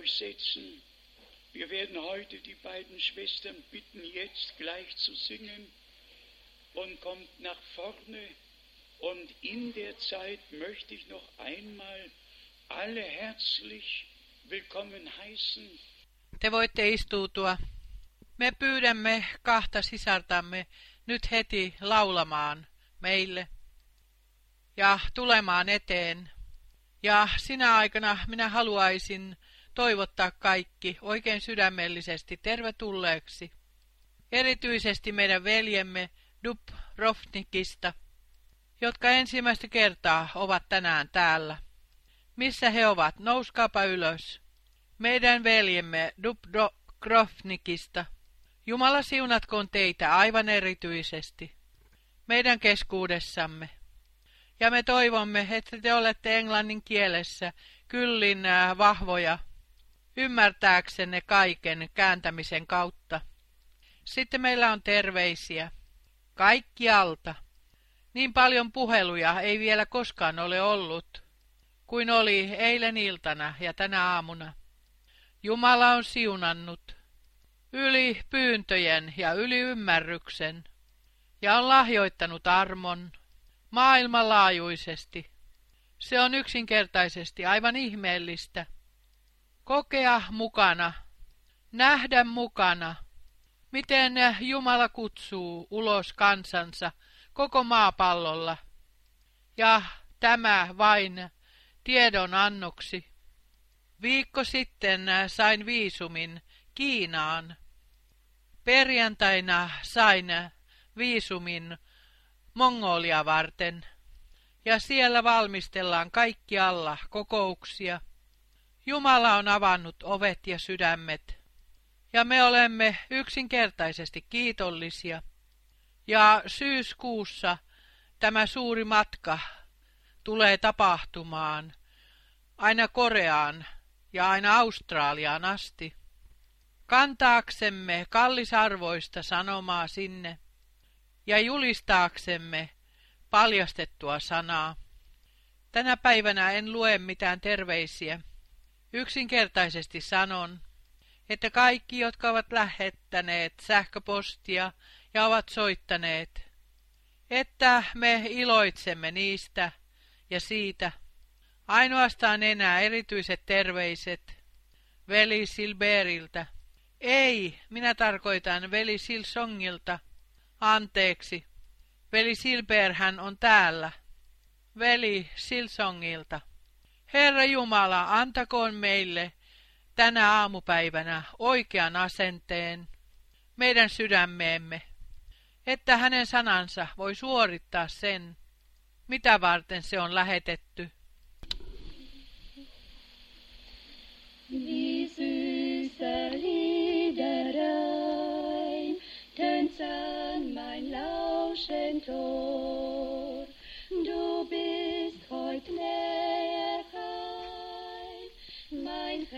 könnt euch setzen. Wir werden heute die beiden Schwestern bitten, jetzt gleich zu singen und kommt nach vorne. Und in der Zeit möchte ich noch einmal alle herzlich willkommen heißen. Te voitte istuutua. Me pyydämme kahta sisartamme nyt heti laulamaan meille ja tulemaan eteen. Ja sinä aikana minä haluaisin toivottaa kaikki oikein sydämellisesti tervetulleeksi. Erityisesti meidän veljemme Dubrovnikista, jotka ensimmäistä kertaa ovat tänään täällä. Missä he ovat? Nouskaapa ylös. Meidän veljemme Dubrovnikista. Jumala siunatkoon teitä aivan erityisesti. Meidän keskuudessamme. Ja me toivomme, että te olette englannin kielessä kyllin äh, vahvoja ymmärtääksenne kaiken kääntämisen kautta. Sitten meillä on terveisiä. Kaikki alta. Niin paljon puheluja ei vielä koskaan ole ollut, kuin oli eilen iltana ja tänä aamuna. Jumala on siunannut yli pyyntöjen ja yli ymmärryksen, ja on lahjoittanut armon maailmanlaajuisesti. Se on yksinkertaisesti aivan ihmeellistä. Kokea mukana, nähdä mukana, miten Jumala kutsuu ulos kansansa koko maapallolla. Ja tämä vain tiedon annoksi. Viikko sitten sain viisumin Kiinaan. Perjantaina sain viisumin Mongolia varten, ja siellä valmistellaan kaikkialla kokouksia. Jumala on avannut ovet ja sydämet, ja me olemme yksinkertaisesti kiitollisia. Ja syyskuussa tämä suuri matka tulee tapahtumaan aina Koreaan ja aina Australiaan asti. Kantaaksemme kallisarvoista sanomaa sinne ja julistaaksemme paljastettua sanaa. Tänä päivänä en lue mitään terveisiä. Yksinkertaisesti sanon, että kaikki, jotka ovat lähettäneet sähköpostia ja ovat soittaneet, että me iloitsemme niistä ja siitä. Ainoastaan enää erityiset terveiset veli Silberiltä. Ei, minä tarkoitan veli Silsongilta. Anteeksi, veli Silberhän on täällä. Veli Silsongilta. Herra Jumala, antakoon meille tänä aamupäivänä oikean asenteen meidän sydämeemme, että hänen sanansa voi suorittaa sen, mitä varten se on lähetetty. Du bist heut näher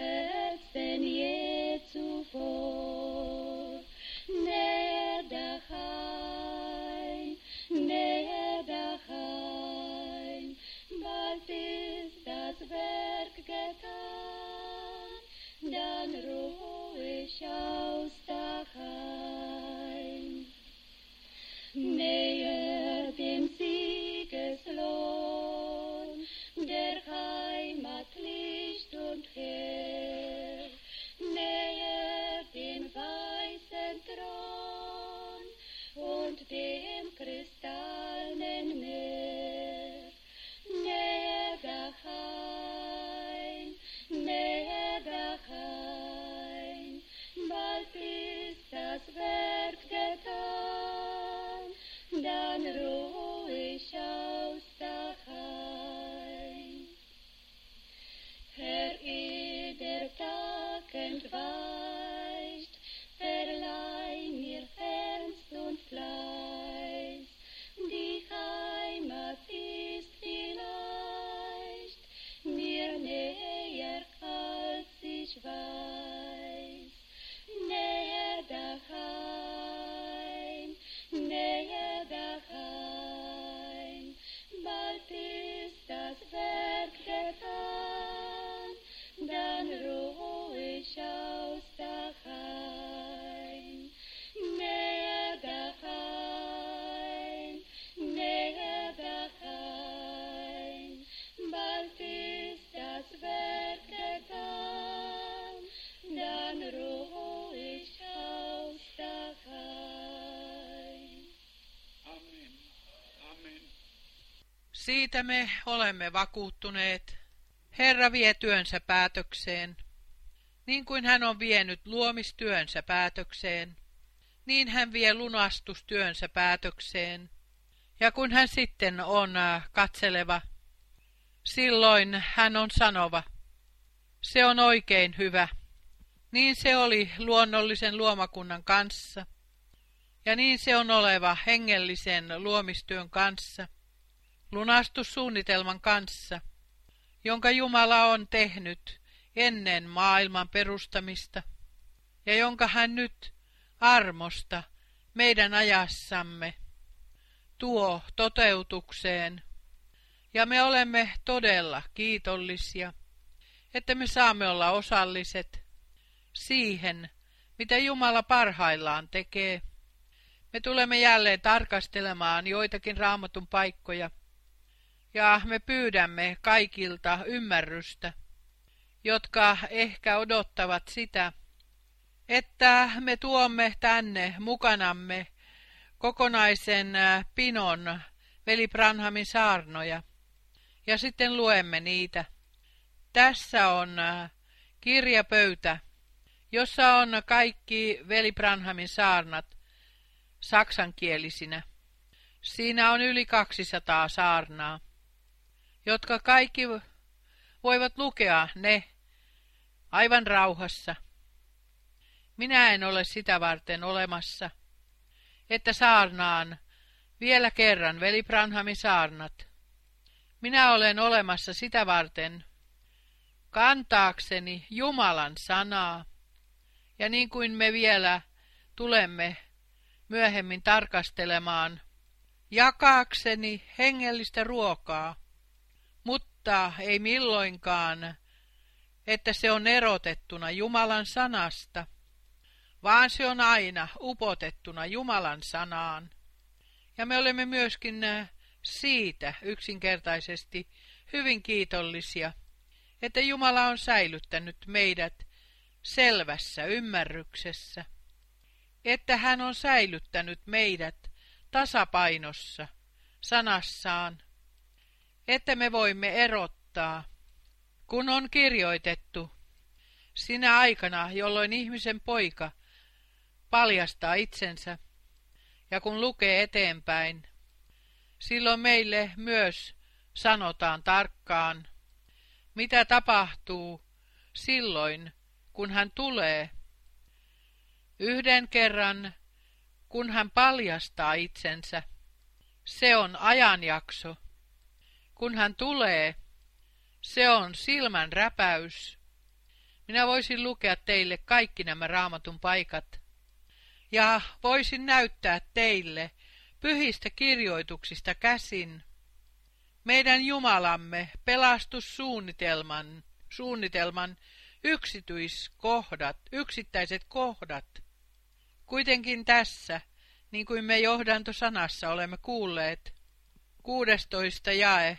Herz denn je zuvor. Näher daheim, ist das Werk getan, dann ruh ich aus and Siitä me olemme vakuuttuneet. Herra vie työnsä päätökseen. Niin kuin hän on vienyt luomistyönsä päätökseen, niin hän vie lunastustyönsä päätökseen. Ja kun hän sitten on äh, katseleva, silloin hän on sanova. Se on oikein hyvä. Niin se oli luonnollisen luomakunnan kanssa. Ja niin se on oleva hengellisen luomistyön kanssa, lunastussuunnitelman kanssa, jonka Jumala on tehnyt ennen maailman perustamista, ja jonka hän nyt armosta meidän ajassamme tuo toteutukseen. Ja me olemme todella kiitollisia, että me saamme olla osalliset siihen, mitä Jumala parhaillaan tekee. Me tulemme jälleen tarkastelemaan joitakin raamatun paikkoja, ja me pyydämme kaikilta ymmärrystä, jotka ehkä odottavat sitä, että me tuomme tänne mukanamme kokonaisen pinon veli Branhamin saarnoja, ja sitten luemme niitä. Tässä on kirjapöytä, jossa on kaikki veli Branhamin saarnat saksankielisinä. Siinä on yli 200 saarnaa, jotka kaikki voivat lukea ne aivan rauhassa. Minä en ole sitä varten olemassa, että saarnaan vielä kerran veli Branhamin saarnat. Minä olen olemassa sitä varten, kantaakseni Jumalan sanaa, ja niin kuin me vielä tulemme myöhemmin tarkastelemaan, jakaakseni hengellistä ruokaa, mutta ei milloinkaan, että se on erotettuna Jumalan sanasta, vaan se on aina upotettuna Jumalan sanaan. Ja me olemme myöskin äh, siitä yksinkertaisesti hyvin kiitollisia, että Jumala on säilyttänyt meidät selvässä ymmärryksessä, että hän on säilyttänyt meidät tasapainossa sanassaan, että me voimme erottaa, kun on kirjoitettu, sinä aikana, jolloin ihmisen poika paljastaa itsensä, ja kun lukee eteenpäin, silloin meille myös sanotaan tarkkaan, mitä tapahtuu silloin, kun hän tulee. Yhden kerran, kun hän paljastaa itsensä, se on ajanjakso. Kun hän tulee, se on silmän räpäys. Minä voisin lukea teille kaikki nämä raamatun paikat, ja voisin näyttää teille pyhistä kirjoituksista käsin meidän Jumalamme pelastussuunnitelman suunnitelman yksityiskohdat, yksittäiset kohdat. Kuitenkin tässä, niin kuin me johdantosanassa olemme kuulleet, 16 jae,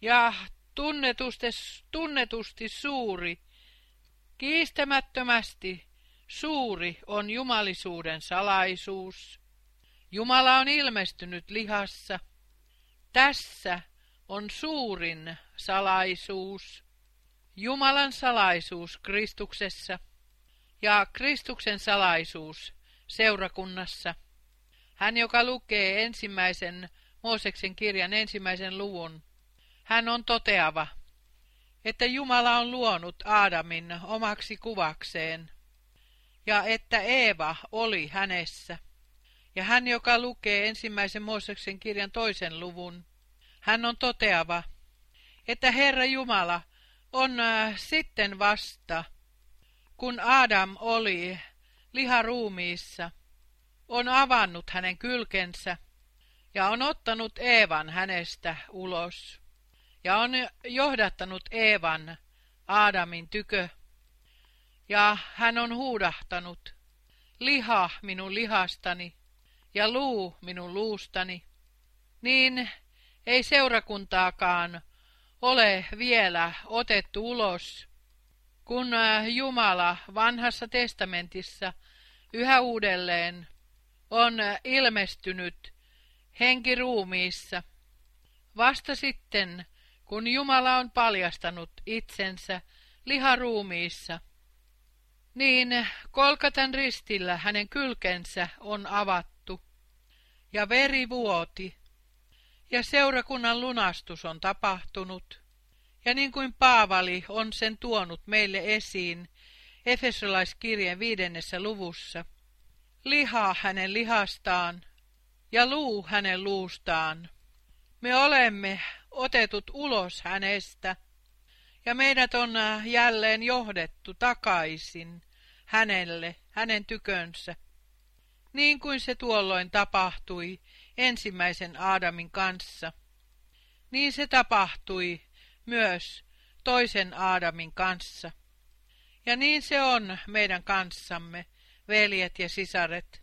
ja tunnetusti, tunnetusti suuri, kiistämättömästi Suuri on jumalisuuden salaisuus. Jumala on ilmestynyt lihassa. Tässä on suurin salaisuus. Jumalan salaisuus Kristuksessa ja Kristuksen salaisuus seurakunnassa. Hän, joka lukee ensimmäisen Mooseksen kirjan ensimmäisen luvun, hän on toteava, että Jumala on luonut Aadamin omaksi kuvakseen ja että Eeva oli hänessä. Ja hän, joka lukee ensimmäisen Mooseksen kirjan toisen luvun, hän on toteava, että Herra Jumala on äh, sitten vasta, kun Adam oli liharuumiissa, on avannut hänen kylkensä ja on ottanut Eevan hänestä ulos ja on johdattanut Eevan Aadamin tykö. Ja hän on huudahtanut, liha minun lihastani ja luu minun luustani, niin ei seurakuntaakaan ole vielä otettu ulos, kun Jumala vanhassa testamentissa yhä uudelleen on ilmestynyt henkiruumiissa, Vasta sitten, kun Jumala on paljastanut itsensä liharuumiissa, niin kolkatan ristillä hänen kylkensä on avattu, ja veri vuoti, ja seurakunnan lunastus on tapahtunut, ja niin kuin Paavali on sen tuonut meille esiin Efesolaiskirjeen viidennessä luvussa, liha hänen lihastaan ja luu hänen luustaan. Me olemme otetut ulos hänestä, ja meidät on jälleen johdettu takaisin hänelle, hänen tykönsä, niin kuin se tuolloin tapahtui ensimmäisen Aadamin kanssa. Niin se tapahtui myös toisen Aadamin kanssa. Ja niin se on meidän kanssamme, veljet ja sisaret,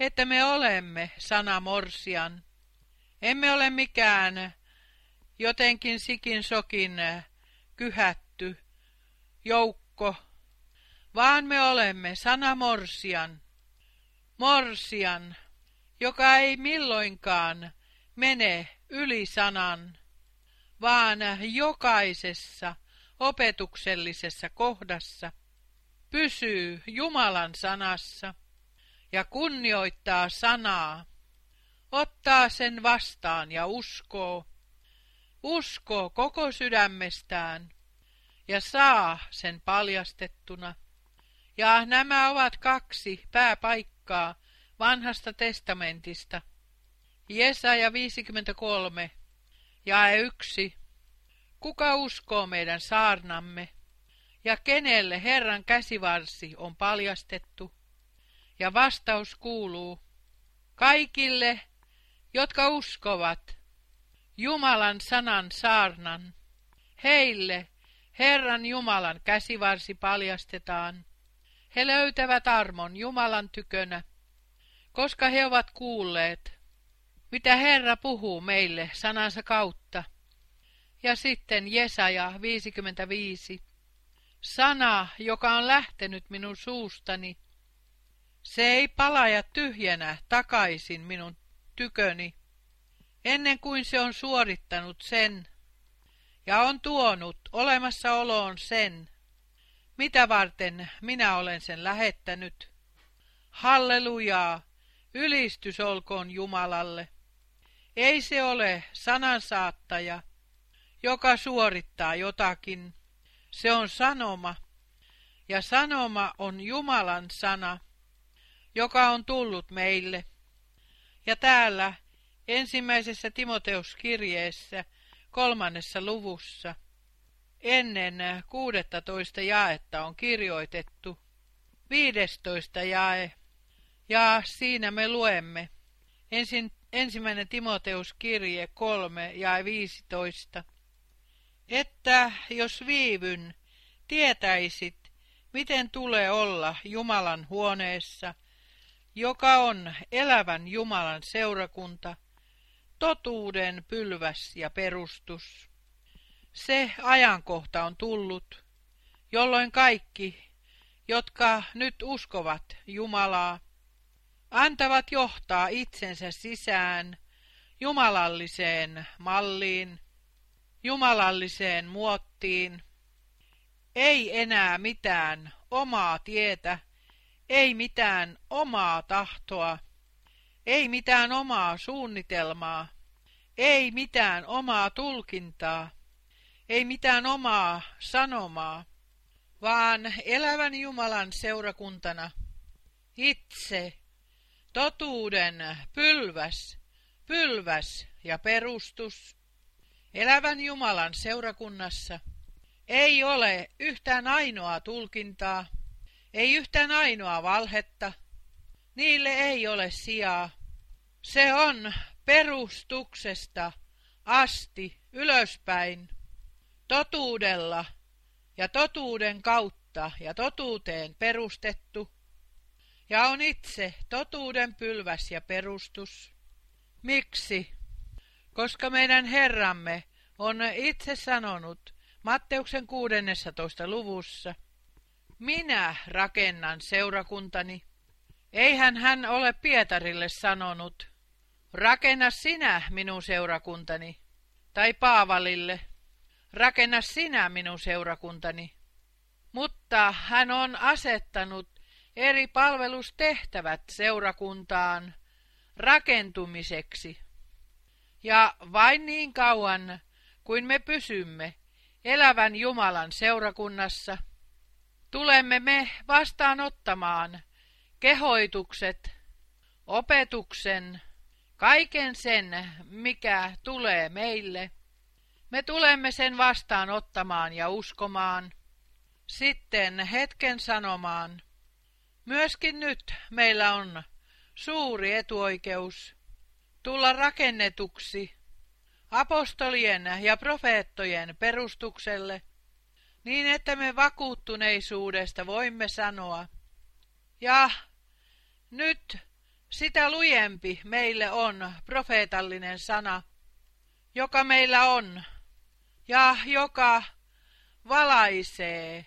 että me olemme sana morsian. Emme ole mikään jotenkin sikin sokin kyhätty joukko, vaan me olemme sana morsian. Morsian, joka ei milloinkaan mene yli sanan, vaan jokaisessa opetuksellisessa kohdassa pysyy Jumalan sanassa ja kunnioittaa sanaa, ottaa sen vastaan ja uskoo, uskoo koko sydämestään ja saa sen paljastettuna. Ja nämä ovat kaksi pääpaikkaa vanhasta testamentista. Jesaja 53, jae 1. Kuka uskoo meidän saarnamme? Ja kenelle Herran käsivarsi on paljastettu? Ja vastaus kuuluu, kaikille, jotka uskovat Jumalan sanan saarnan, heille Herran Jumalan käsivarsi paljastetaan. He löytävät armon Jumalan tykönä, koska he ovat kuulleet, mitä Herra puhuu meille sanansa kautta. Ja sitten Jesaja 55. Sana, joka on lähtenyt minun suustani, se ei palaja tyhjänä takaisin minun tyköni, ennen kuin se on suorittanut sen, ja on tuonut olemassaoloon sen, mitä varten minä olen sen lähettänyt. Hallelujaa, ylistys olkoon Jumalalle. Ei se ole sanansaattaja, joka suorittaa jotakin. Se on sanoma, ja sanoma on Jumalan sana, joka on tullut meille. Ja täällä ensimmäisessä Timoteuskirjeessä kolmannessa luvussa ennen 16 jaetta on kirjoitettu. 15 jae, ja siinä me luemme. Ensin, ensimmäinen Timoteuskirje 3 ja 15, että jos viivyn, tietäisit, miten tulee olla Jumalan huoneessa, joka on elävän Jumalan seurakunta, totuuden pylväs ja perustus. Se ajankohta on tullut, jolloin kaikki, jotka nyt uskovat Jumalaa, antavat johtaa itsensä sisään jumalalliseen malliin, jumalalliseen muottiin, ei enää mitään omaa tietä, ei mitään omaa tahtoa, ei mitään omaa suunnitelmaa, ei mitään omaa tulkintaa, ei mitään omaa sanomaa, vaan elävän Jumalan seurakuntana. Itse. Totuuden pylväs, pylväs ja perustus. Elävän Jumalan seurakunnassa. Ei ole yhtään ainoaa tulkintaa, ei yhtään ainoaa valhetta, niille ei ole sijaa. Se on perustuksesta asti ylöspäin, totuudella ja totuuden kautta ja totuuteen perustettu, ja on itse totuuden pylväs ja perustus. Miksi? Koska meidän Herramme on itse sanonut Matteuksen 16. luvussa, minä rakennan seurakuntani. Eihän hän ole Pietarille sanonut, rakenna sinä minun seurakuntani. tai Paavalille, rakenna sinä minun seurakuntani. Mutta hän on asettanut eri palvelustehtävät seurakuntaan rakentumiseksi. Ja vain niin kauan kuin me pysymme elävän Jumalan seurakunnassa, tulemme me vastaanottamaan kehoitukset, opetuksen, kaiken sen, mikä tulee meille. Me tulemme sen vastaanottamaan ja uskomaan, sitten hetken sanomaan. Myöskin nyt meillä on suuri etuoikeus tulla rakennetuksi apostolien ja profeettojen perustukselle, niin että me vakuuttuneisuudesta voimme sanoa, ja nyt sitä lujempi meille on profeetallinen sana, joka meillä on, ja joka valaisee,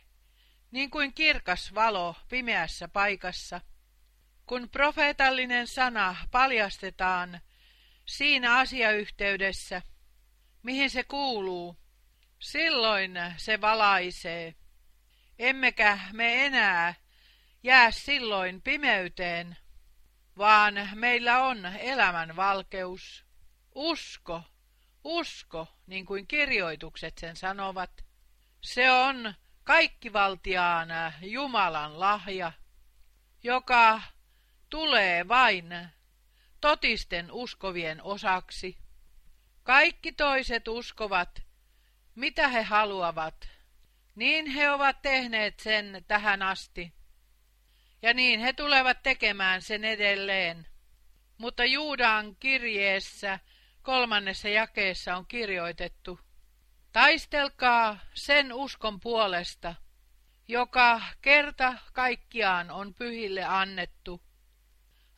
niin kuin kirkas valo pimeässä paikassa. Kun profeetallinen sana paljastetaan siinä asiayhteydessä, mihin se kuuluu, silloin se valaisee. Emmekä me enää jää silloin pimeyteen, vaan meillä on elämän valkeus. Usko, usko, niin kuin kirjoitukset sen sanovat. Se on kaikkivaltiaan Jumalan lahja, joka tulee vain totisten uskovien osaksi. Kaikki toiset uskovat, mitä he haluavat, niin he ovat tehneet sen tähän asti. Ja niin he tulevat tekemään sen edelleen. Mutta Juudan kirjeessä kolmannessa jakeessa on kirjoitettu, Taistelkaa sen uskon puolesta, joka kerta kaikkiaan on pyhille annettu.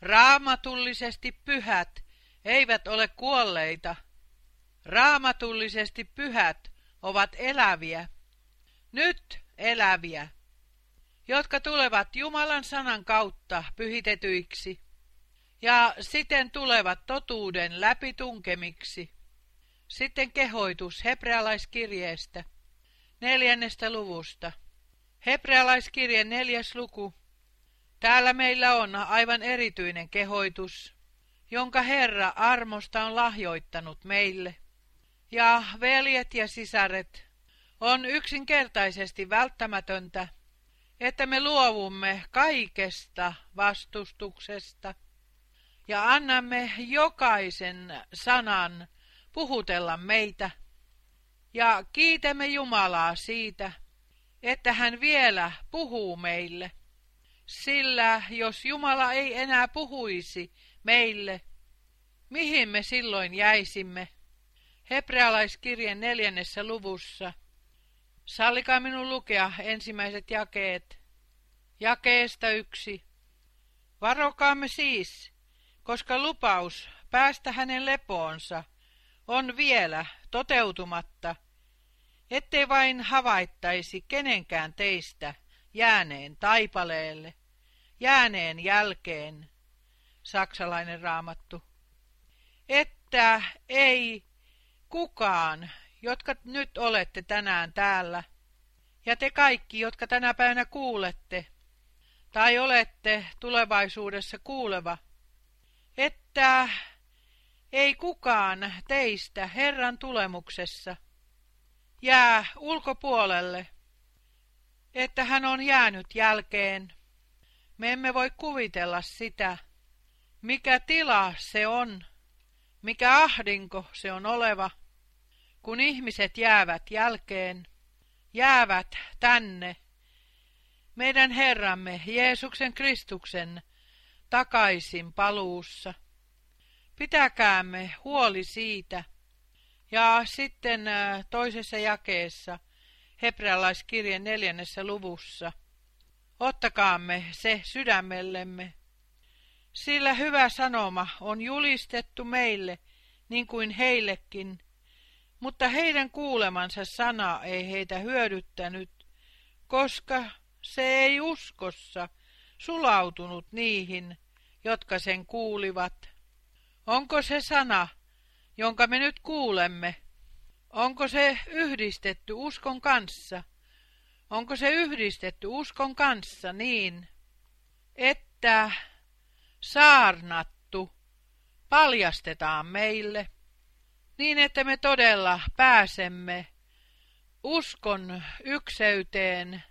Raamatullisesti pyhät eivät ole kuolleita. Raamatullisesti pyhät ovat eläviä. Nyt eläviä, jotka tulevat Jumalan sanan kautta pyhitetyiksi ja siten tulevat totuuden läpitunkemiksi. Sitten kehoitus hebrealaiskirjeestä, neljännestä luvusta. Hebrealaiskirje neljäs luku. Täällä meillä on aivan erityinen kehoitus, jonka Herra armosta on lahjoittanut meille. Ja veljet ja sisaret, on yksinkertaisesti välttämätöntä, että me luovumme kaikesta vastustuksesta ja annamme jokaisen sanan puhutella meitä. Ja kiitämme Jumalaa siitä, että hän vielä puhuu meille. Sillä jos Jumala ei enää puhuisi meille, mihin me silloin jäisimme? Hebrealaiskirjan neljännessä luvussa. Sallikaa minun lukea ensimmäiset jakeet. Jakeesta yksi. Varokaamme siis, koska lupaus päästä hänen lepoonsa on vielä toteutumatta, ettei vain havaittaisi kenenkään teistä jääneen taipaleelle, jääneen jälkeen, saksalainen raamattu, että ei kukaan, jotka nyt olette tänään täällä, ja te kaikki, jotka tänä päivänä kuulette, tai olette tulevaisuudessa kuuleva, että ei kukaan teistä Herran tulemuksessa jää ulkopuolelle, että hän on jäänyt jälkeen. Me emme voi kuvitella sitä, mikä tila se on, mikä ahdinko se on oleva, kun ihmiset jäävät jälkeen, jäävät tänne, meidän Herramme Jeesuksen Kristuksen takaisin paluussa. Pitäkäämme huoli siitä. Ja sitten äh, toisessa jakeessa, hebrealaiskirjan neljännessä luvussa, ottakaamme se sydämellemme. Sillä hyvä sanoma on julistettu meille, niin kuin heillekin, mutta heidän kuulemansa sana ei heitä hyödyttänyt, koska se ei uskossa sulautunut niihin, jotka sen kuulivat. Onko se sana, jonka me nyt kuulemme, Onko se yhdistetty uskon kanssa? Onko se yhdistetty uskon kanssa niin, että saarnattu paljastetaan meille, niin että me todella pääsemme uskon ykseyteen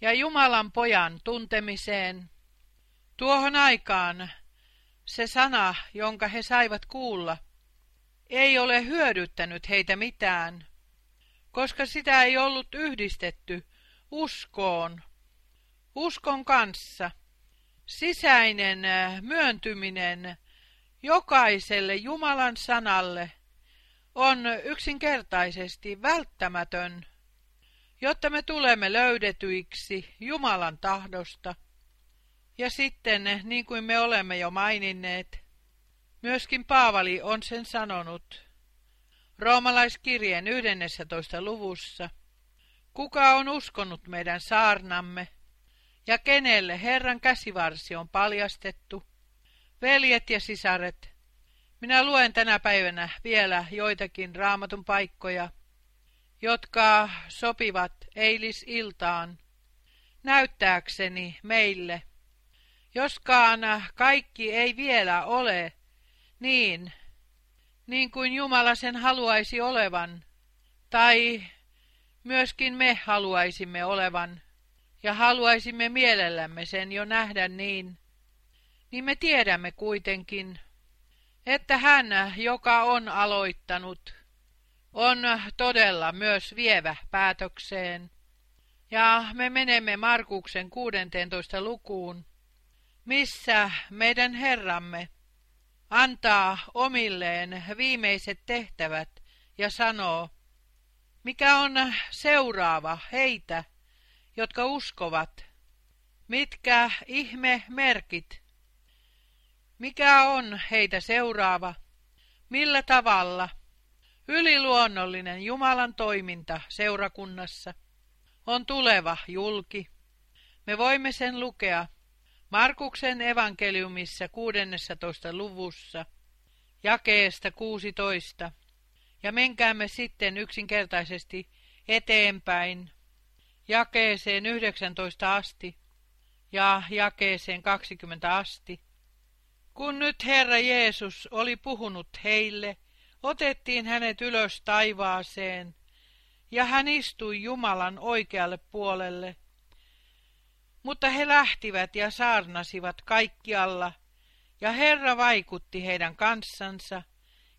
ja Jumalan pojan tuntemiseen. Tuohon aikaan se sana, jonka he saivat kuulla, ei ole hyödyttänyt heitä mitään, koska sitä ei ollut yhdistetty uskoon, uskon kanssa. Sisäinen äh, myöntyminen jokaiselle Jumalan sanalle on yksinkertaisesti välttämätön, jotta me tulemme löydetyiksi Jumalan tahdosta. Ja sitten, niin kuin me olemme jo maininneet, myöskin Paavali on sen sanonut roomalaiskirjeen 11. luvussa. Kuka on uskonut meidän saarnamme ja kenelle Herran käsivarsi on paljastettu? Veljet ja sisaret, minä luen tänä päivänä vielä joitakin raamatun paikkoja, jotka sopivat eilisiltaan näyttääkseni meille, joskaan kaikki ei vielä ole niin, niin kuin Jumala sen haluaisi olevan, tai myöskin me haluaisimme olevan, ja haluaisimme mielellämme sen jo nähdä niin, niin me tiedämme kuitenkin, että hän, joka on aloittanut, on todella myös vievä päätökseen. Ja me menemme Markuksen 16. lukuun, missä meidän Herramme antaa omilleen viimeiset tehtävät ja sanoo, mikä on seuraava heitä, jotka uskovat, mitkä ihme merkit, mikä on heitä seuraava, millä tavalla yliluonnollinen Jumalan toiminta seurakunnassa on tuleva julki. Me voimme sen lukea Markuksen evankeliumissa 16. luvussa, jakeesta 16, ja menkäämme sitten yksinkertaisesti eteenpäin jakeeseen 19 asti ja jakeeseen 20 asti. Kun nyt Herra Jeesus oli puhunut heille, otettiin hänet ylös taivaaseen, ja hän istui Jumalan oikealle puolelle – mutta he lähtivät ja saarnasivat kaikkialla, ja Herra vaikutti heidän kanssansa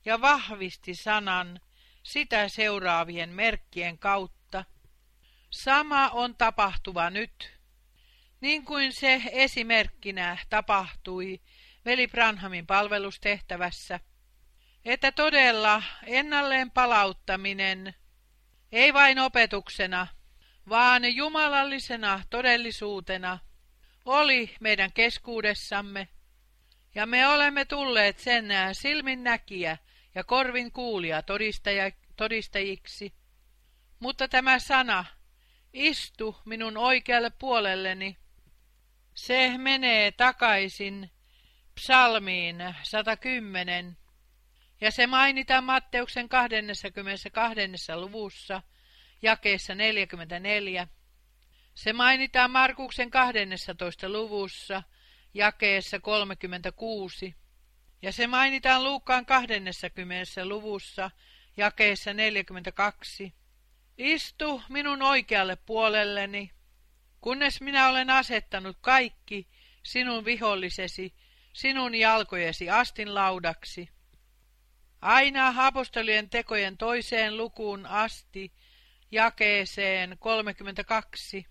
ja vahvisti sanan sitä seuraavien merkkien kautta. Sama on tapahtuva nyt, niin kuin se esimerkkinä tapahtui veli Branhamin palvelustehtävässä, että todella ennalleen palauttaminen, ei vain opetuksena, vaan jumalallisena todellisuutena oli meidän keskuudessamme, ja me olemme tulleet sen silmin näkijä ja korvin kuulia todistajiksi. Mutta tämä sana, istu minun oikealle puolelleni, se menee takaisin psalmiin 110, ja se mainitaan Matteuksen 22. luvussa – jakeessa 44. Se mainitaan Markuksen 12. luvussa, jakeessa 36, ja se mainitaan Luukkaan 20. luvussa, jakeessa 42. Istu minun oikealle puolelleni, kunnes minä olen asettanut kaikki sinun vihollisesi, sinun jalkojesi astin laudaksi. Aina apostolien tekojen toiseen lukuun asti jakeeseen 32,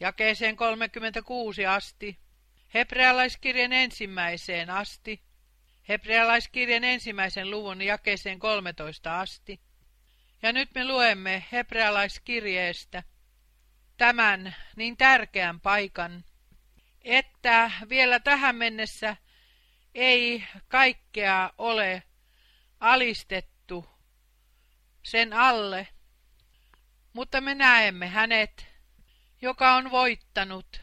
jakeeseen 36 asti, hebrealaiskirjan ensimmäiseen asti, hebrealaiskirjan ensimmäisen luvun jakeeseen 13 asti. Ja nyt me luemme hebrealaiskirjeestä tämän niin tärkeän paikan, että vielä tähän mennessä ei kaikkea ole alistettu sen alle, mutta me näemme hänet, joka on voittanut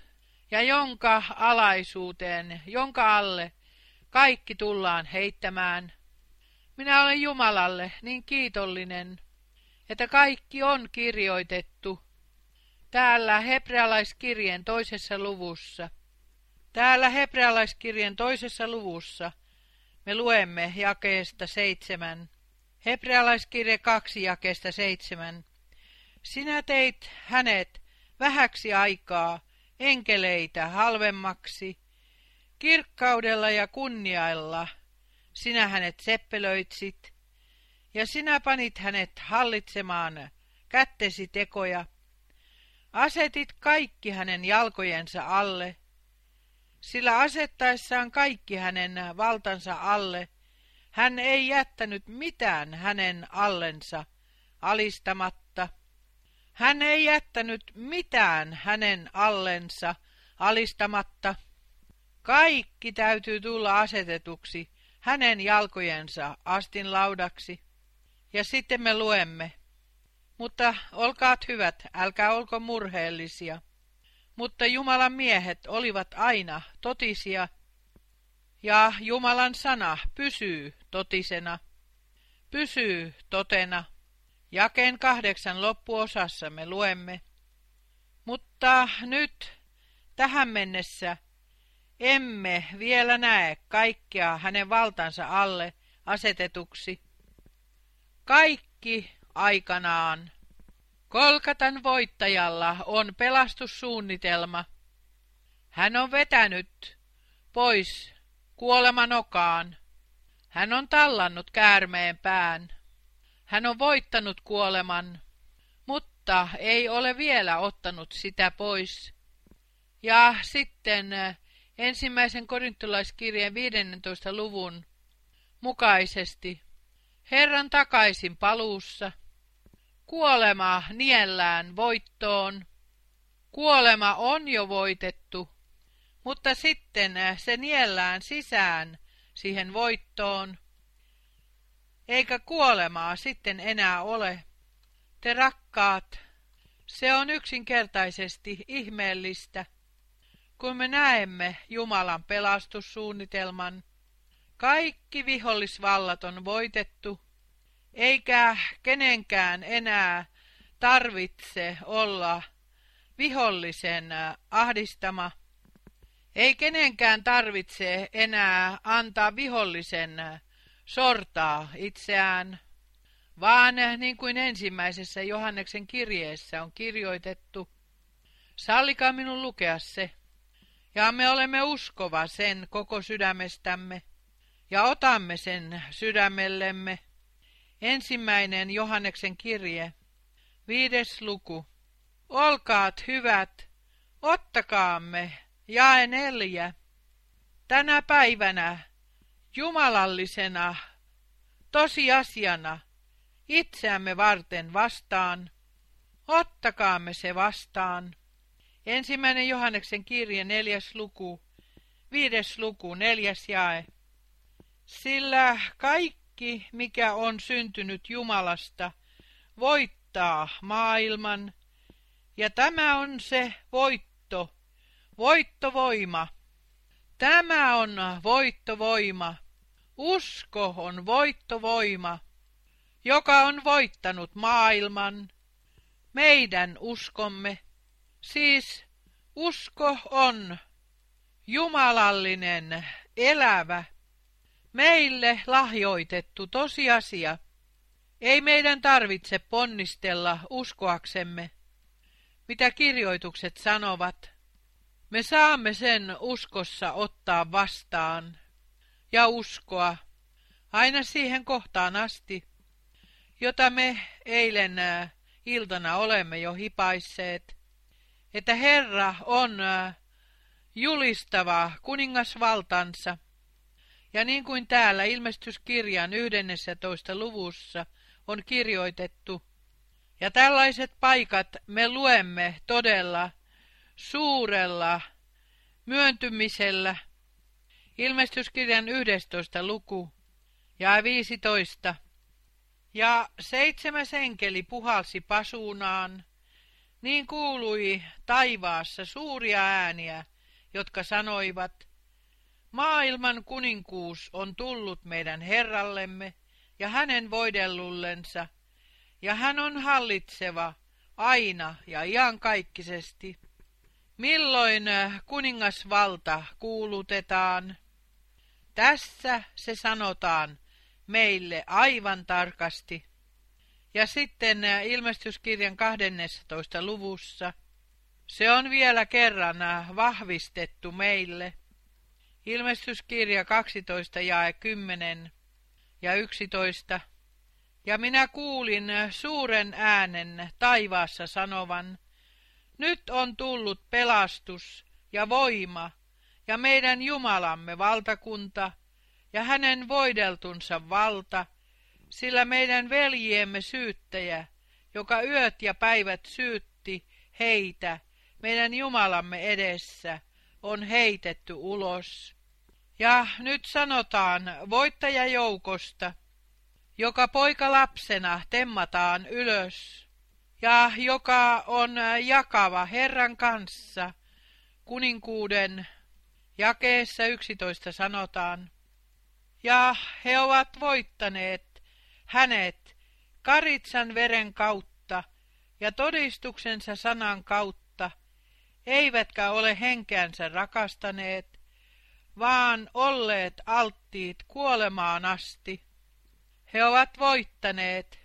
ja jonka alaisuuteen, jonka alle kaikki tullaan heittämään. Minä olen Jumalalle niin kiitollinen, että kaikki on kirjoitettu täällä hebrealaiskirjeen toisessa luvussa. Täällä hebrealaiskirjeen toisessa luvussa me luemme jakeesta seitsemän. Hebrealaiskirje kaksi jakeesta seitsemän. Sinä teit hänet vähäksi aikaa enkeleitä halvemmaksi, kirkkaudella ja kunniailla sinä hänet seppelöitsit, ja sinä panit hänet hallitsemaan kättesi tekoja, asetit kaikki hänen jalkojensa alle, sillä asettaessaan kaikki hänen valtansa alle, hän ei jättänyt mitään hänen allensa alistamatta. Hän ei jättänyt mitään hänen allensa alistamatta. Kaikki täytyy tulla asetetuksi hänen jalkojensa astin laudaksi. Ja sitten me luemme. Mutta olkaat hyvät, älkää olko murheellisia. Mutta Jumalan miehet olivat aina totisia, ja Jumalan sana pysyy totisena, pysyy totena. Jakeen kahdeksan loppuosassa me luemme. Mutta nyt tähän mennessä emme vielä näe kaikkea hänen valtansa alle asetetuksi. Kaikki aikanaan. Kolkatan voittajalla on pelastussuunnitelma. Hän on vetänyt pois kuolemanokaan. Hän on tallannut käärmeen pään. Hän on voittanut kuoleman, mutta ei ole vielä ottanut sitä pois. Ja sitten ensimmäisen korintolaiskirjeen 15. luvun mukaisesti Herran takaisin paluussa. Kuolema niellään voittoon. Kuolema on jo voitettu, mutta sitten se niellään sisään siihen voittoon. Eikä kuolemaa sitten enää ole. Te rakkaat, se on yksinkertaisesti ihmeellistä, kun me näemme Jumalan pelastussuunnitelman. Kaikki vihollisvallat on voitettu, eikä kenenkään enää tarvitse olla vihollisen ahdistama. Ei kenenkään tarvitse enää antaa vihollisen sortaa itseään, vaan niin kuin ensimmäisessä Johanneksen kirjeessä on kirjoitettu, sallikaa minun lukea se, ja me olemme uskova sen koko sydämestämme, ja otamme sen sydämellemme. Ensimmäinen Johanneksen kirje, viides luku. Olkaat hyvät, ottakaamme jae neljä. Tänä päivänä jumalallisena tosiasiana itseämme varten vastaan. Ottakaamme se vastaan. Ensimmäinen Johanneksen kirje, neljäs luku, viides luku, neljäs jae. Sillä kaikki, mikä on syntynyt Jumalasta, voittaa maailman, ja tämä on se voitto, voittovoima. Tämä on voittovoima. Usko on voittovoima, joka on voittanut maailman. Meidän uskomme, siis usko on jumalallinen, elävä, meille lahjoitettu tosiasia. Ei meidän tarvitse ponnistella uskoaksemme, mitä kirjoitukset sanovat. Me saamme sen uskossa ottaa vastaan ja uskoa aina siihen kohtaan asti, jota me eilen iltana olemme jo hipaisseet, että Herra on julistava kuningasvaltansa ja niin kuin täällä ilmestyskirjan 11. luvussa on kirjoitettu, ja tällaiset paikat me luemme todella suurella myöntymisellä. Ilmestyskirjan 11. luku ja 15. Ja seitsemäs enkeli puhalsi pasuunaan, niin kuului taivaassa suuria ääniä, jotka sanoivat, Maailman kuninkuus on tullut meidän Herrallemme ja hänen voidellullensa, ja hän on hallitseva aina ja iankaikkisesti. Milloin kuningasvalta kuulutetaan? Tässä se sanotaan meille aivan tarkasti. Ja sitten ilmestyskirjan 12. luvussa se on vielä kerran vahvistettu meille. Ilmestyskirja 12 ja 10 ja 11. Ja minä kuulin suuren äänen taivaassa sanovan, nyt on tullut pelastus ja voima ja meidän Jumalamme valtakunta ja hänen voideltunsa valta, sillä meidän veljiemme syyttäjä, joka yöt ja päivät syytti heitä meidän Jumalamme edessä, on heitetty ulos. Ja nyt sanotaan voittajajoukosta, joka poika lapsena temmataan ylös, ja joka on jakava Herran kanssa, kuninkuuden jakeessa yksitoista sanotaan, ja he ovat voittaneet hänet karitsan veren kautta ja todistuksensa sanan kautta, eivätkä ole henkeänsä rakastaneet, vaan olleet alttiit kuolemaan asti. He ovat voittaneet.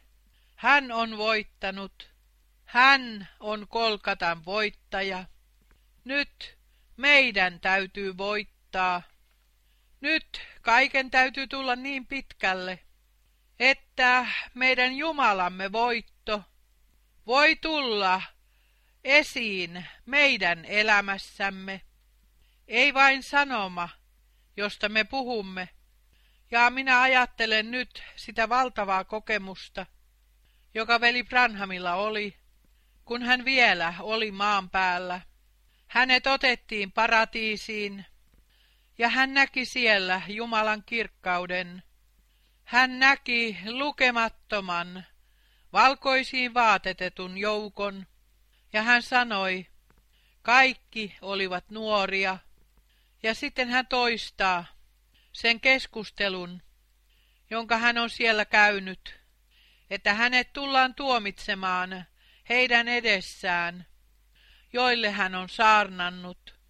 Hän on voittanut. Hän on Kolkatan voittaja. Nyt meidän täytyy voittaa. Nyt kaiken täytyy tulla niin pitkälle, että meidän Jumalamme voitto voi tulla esiin meidän elämässämme. Ei vain sanoma, josta me puhumme. Ja minä ajattelen nyt sitä valtavaa kokemusta, joka veli Branhamilla oli, kun hän vielä oli maan päällä. Hänet otettiin paratiisiin, ja hän näki siellä Jumalan kirkkauden. Hän näki lukemattoman, valkoisiin vaatetetun joukon, ja hän sanoi, kaikki olivat nuoria, ja sitten hän toistaa sen keskustelun, jonka hän on siellä käynyt, että hänet tullaan tuomitsemaan heidän edessään, joille hän on saarnannut.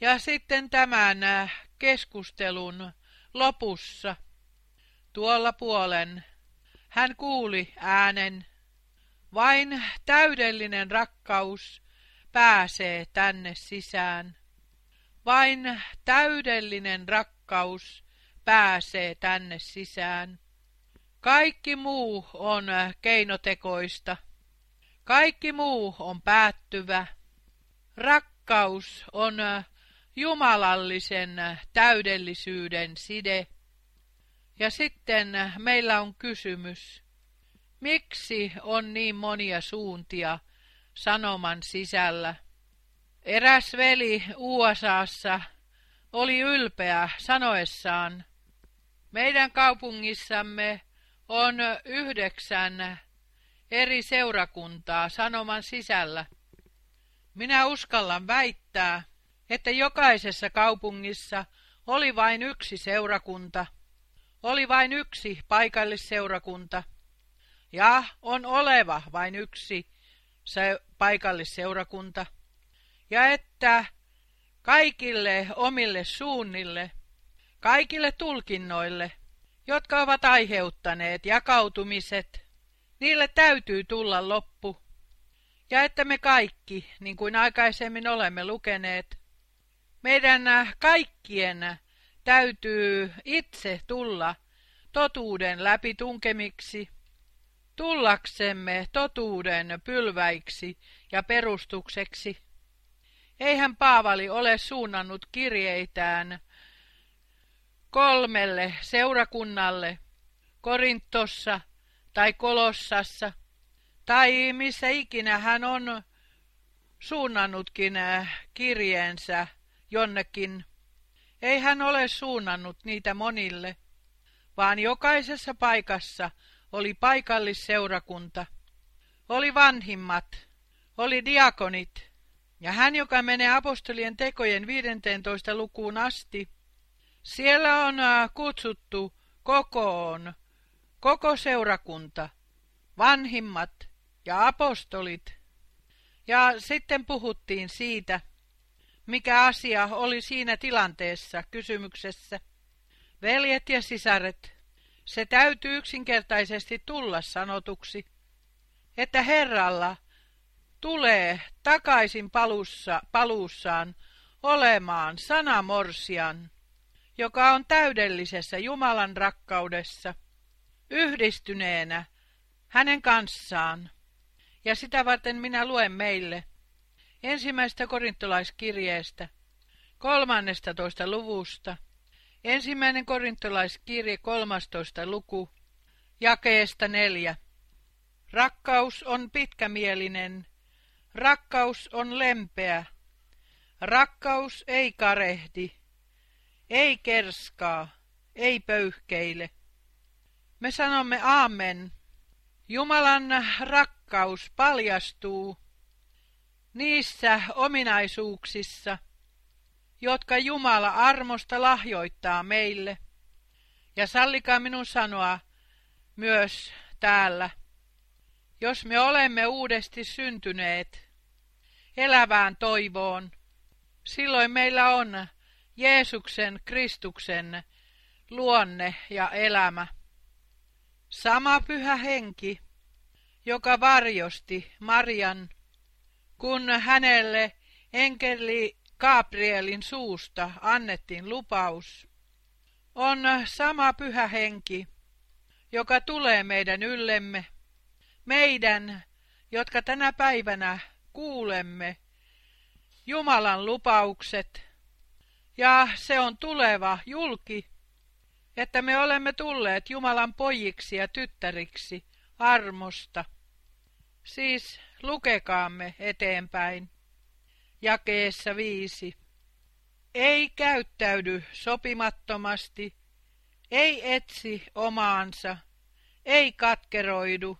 Ja sitten tämän äh, keskustelun lopussa, tuolla puolen, hän kuuli äänen, vain täydellinen rakkaus pääsee tänne sisään. Vain täydellinen rakkaus pääsee tänne sisään. Kaikki muu on keinotekoista. Kaikki muu on päättyvä. Rakkaus on jumalallisen täydellisyyden side. Ja sitten meillä on kysymys, miksi on niin monia suuntia sanoman sisällä? Eräs veli USAssa oli ylpeä sanoessaan, meidän kaupungissamme on yhdeksän eri seurakuntaa sanoman sisällä. Minä uskallan väittää, että jokaisessa kaupungissa oli vain yksi seurakunta, oli vain yksi paikallisseurakunta, ja on oleva vain yksi se paikallisseurakunta ja että kaikille omille suunnille, kaikille tulkinnoille, jotka ovat aiheuttaneet jakautumiset, niille täytyy tulla loppu. Ja että me kaikki, niin kuin aikaisemmin olemme lukeneet, meidän kaikkien täytyy itse tulla totuuden läpi tunkemiksi, tullaksemme totuuden pylväiksi ja perustukseksi. Eihän Paavali ole suunnannut kirjeitään kolmelle seurakunnalle, Korintossa tai Kolossassa, tai missä ikinä hän on suunnannutkin äh, kirjeensä jonnekin. Ei hän ole suunnannut niitä monille, vaan jokaisessa paikassa oli paikallisseurakunta, oli vanhimmat, oli diakonit, ja hän, joka menee apostolien tekojen 15 lukuun asti, siellä on äh, kutsuttu kokoon. Koko seurakunta, vanhimmat ja apostolit. Ja sitten puhuttiin siitä, mikä asia oli siinä tilanteessa kysymyksessä. Veljet ja sisaret, se täytyy yksinkertaisesti tulla sanotuksi, että Herralla tulee takaisin palussa, paluussaan olemaan sanamorsian, joka on täydellisessä Jumalan rakkaudessa, yhdistyneenä hänen kanssaan. Ja sitä varten minä luen meille ensimmäistä korintolaiskirjeestä, kolmannesta toista luvusta, ensimmäinen korintolaiskirje, kolmastoista luku, jakeesta neljä. Rakkaus on pitkämielinen, rakkaus on lempeä, rakkaus ei karehdi, ei kerskaa, ei pöyhkeile. Me sanomme aamen. Jumalan rakkaus paljastuu niissä ominaisuuksissa, jotka Jumala armosta lahjoittaa meille. Ja sallikaa minun sanoa myös täällä, jos me olemme uudesti syntyneet elävään toivoon, silloin meillä on Jeesuksen Kristuksen luonne ja elämä. Sama pyhä henki, joka varjosti Marian, kun hänelle enkeli Gabrielin suusta annettiin lupaus, on sama pyhä henki, joka tulee meidän yllemme, meidän, jotka tänä päivänä kuulemme Jumalan lupaukset, ja se on tuleva julki, että me olemme tulleet Jumalan pojiksi ja tyttäriksi armosta. Siis lukekaamme eteenpäin. Jakeessa viisi. Ei käyttäydy sopimattomasti, ei etsi omaansa, ei katkeroidu,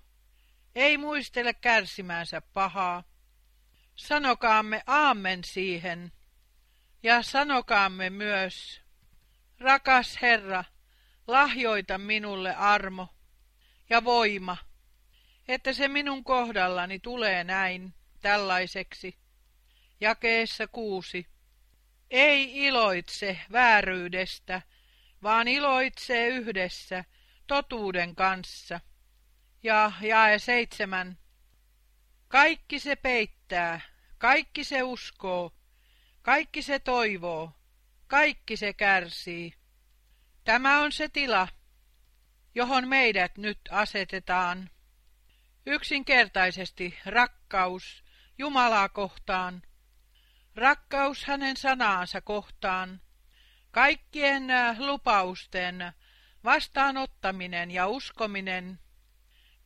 ei muistele kärsimäänsä pahaa. Sanokaamme aamen siihen, ja sanokaamme myös, rakas Herra, lahjoita minulle armo ja voima, että se minun kohdallani tulee näin tällaiseksi. Jakeessa kuusi. Ei iloitse vääryydestä, vaan iloitsee yhdessä totuuden kanssa. Ja jae seitsemän. Kaikki se peittää, kaikki se uskoo, kaikki se toivoo, kaikki se kärsii. Tämä on se tila, johon meidät nyt asetetaan. Yksinkertaisesti rakkaus Jumalaa kohtaan, rakkaus hänen sanaansa kohtaan, kaikkien äh, lupausten vastaanottaminen ja uskominen,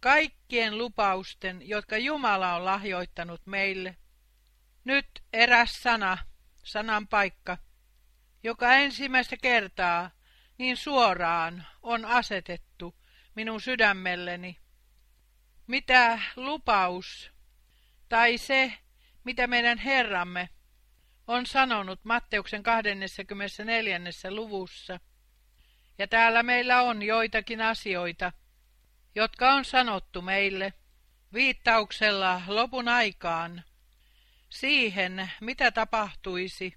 kaikkien lupausten, jotka Jumala on lahjoittanut meille. Nyt eräs sana, sanan paikka, joka ensimmäistä kertaa niin suoraan on asetettu minun sydämelleni. Mitä lupaus tai se, mitä meidän Herramme on sanonut Matteuksen 24. luvussa. Ja täällä meillä on joitakin asioita, jotka on sanottu meille viittauksella lopun aikaan, siihen, mitä tapahtuisi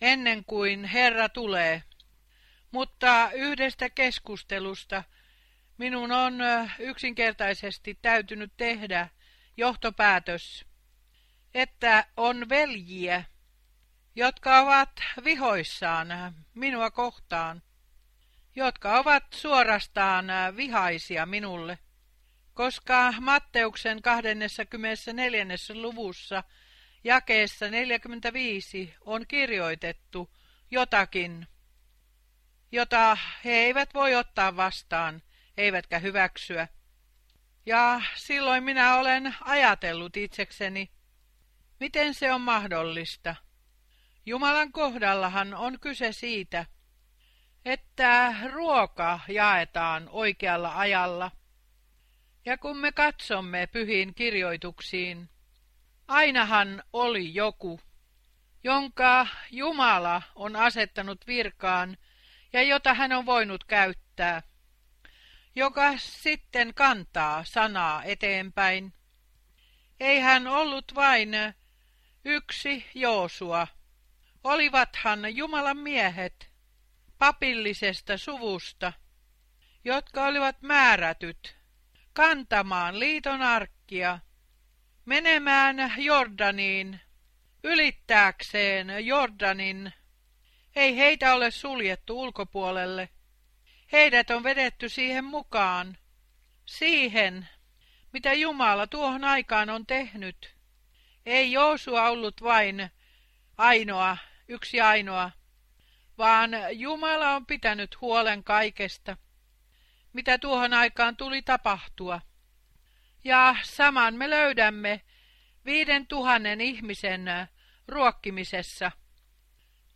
ennen kuin Herra tulee mutta yhdestä keskustelusta minun on yksinkertaisesti täytynyt tehdä johtopäätös, että on veljiä, jotka ovat vihoissaan minua kohtaan, jotka ovat suorastaan vihaisia minulle, koska Matteuksen 24. luvussa jakeessa 45 on kirjoitettu jotakin jota he eivät voi ottaa vastaan, eivätkä hyväksyä. Ja silloin minä olen ajatellut itsekseni, miten se on mahdollista. Jumalan kohdallahan on kyse siitä, että ruoka jaetaan oikealla ajalla. Ja kun me katsomme pyhiin kirjoituksiin, ainahan oli joku, jonka Jumala on asettanut virkaan ja jota hän on voinut käyttää. joka sitten kantaa sanaa eteenpäin. Ei hän ollut vain yksi Joosua. Olivathan Jumalan miehet papillisesta suvusta, jotka olivat määrätyt kantamaan liiton arkkia, menemään Jordaniin, ylittääkseen Jordanin. Ei heitä ole suljettu ulkopuolelle. Heidät on vedetty siihen mukaan, siihen, mitä Jumala tuohon aikaan on tehnyt. Ei Joosua ollut vain ainoa, yksi ainoa, vaan Jumala on pitänyt huolen kaikesta, mitä tuohon aikaan tuli tapahtua. Ja saman me löydämme viiden tuhannen ihmisen ruokkimisessa.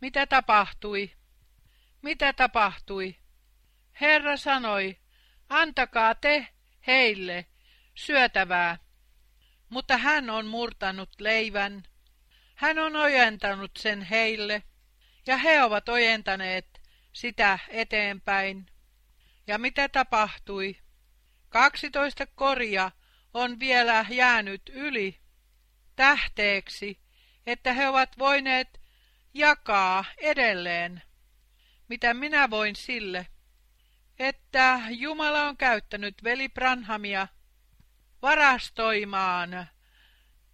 Mitä tapahtui? Mitä tapahtui? Herra sanoi, antakaa te heille syötävää. Mutta hän on murtanut leivän. Hän on ojentanut sen heille, ja he ovat ojentaneet sitä eteenpäin. Ja mitä tapahtui? Kaksitoista koria on vielä jäänyt yli tähteeksi, että he ovat voineet jakaa edelleen. Mitä minä voin sille, että Jumala on käyttänyt veli Branhamia varastoimaan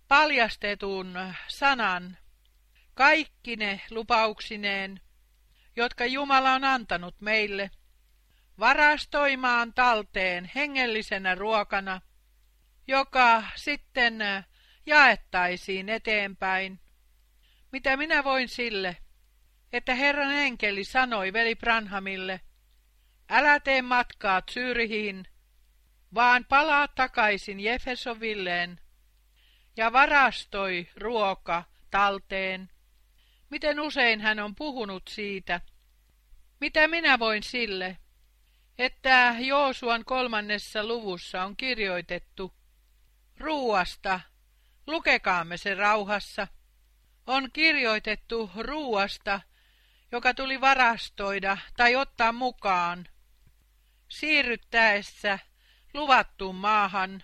paljastetun sanan, kaikki ne lupauksineen, jotka Jumala on antanut meille, varastoimaan talteen hengellisenä ruokana, joka sitten jaettaisiin eteenpäin. Mitä minä voin sille, että Herran enkeli sanoi veli Branhamille, älä tee matkaa Zyrihiin, vaan palaa takaisin Jefesovilleen ja varastoi ruoka talteen. Miten usein hän on puhunut siitä? Mitä minä voin sille, että Joosuan kolmannessa luvussa on kirjoitettu ruuasta, lukekaamme se rauhassa, on kirjoitettu ruuasta, joka tuli varastoida tai ottaa mukaan, siirryttäessä luvattuun maahan.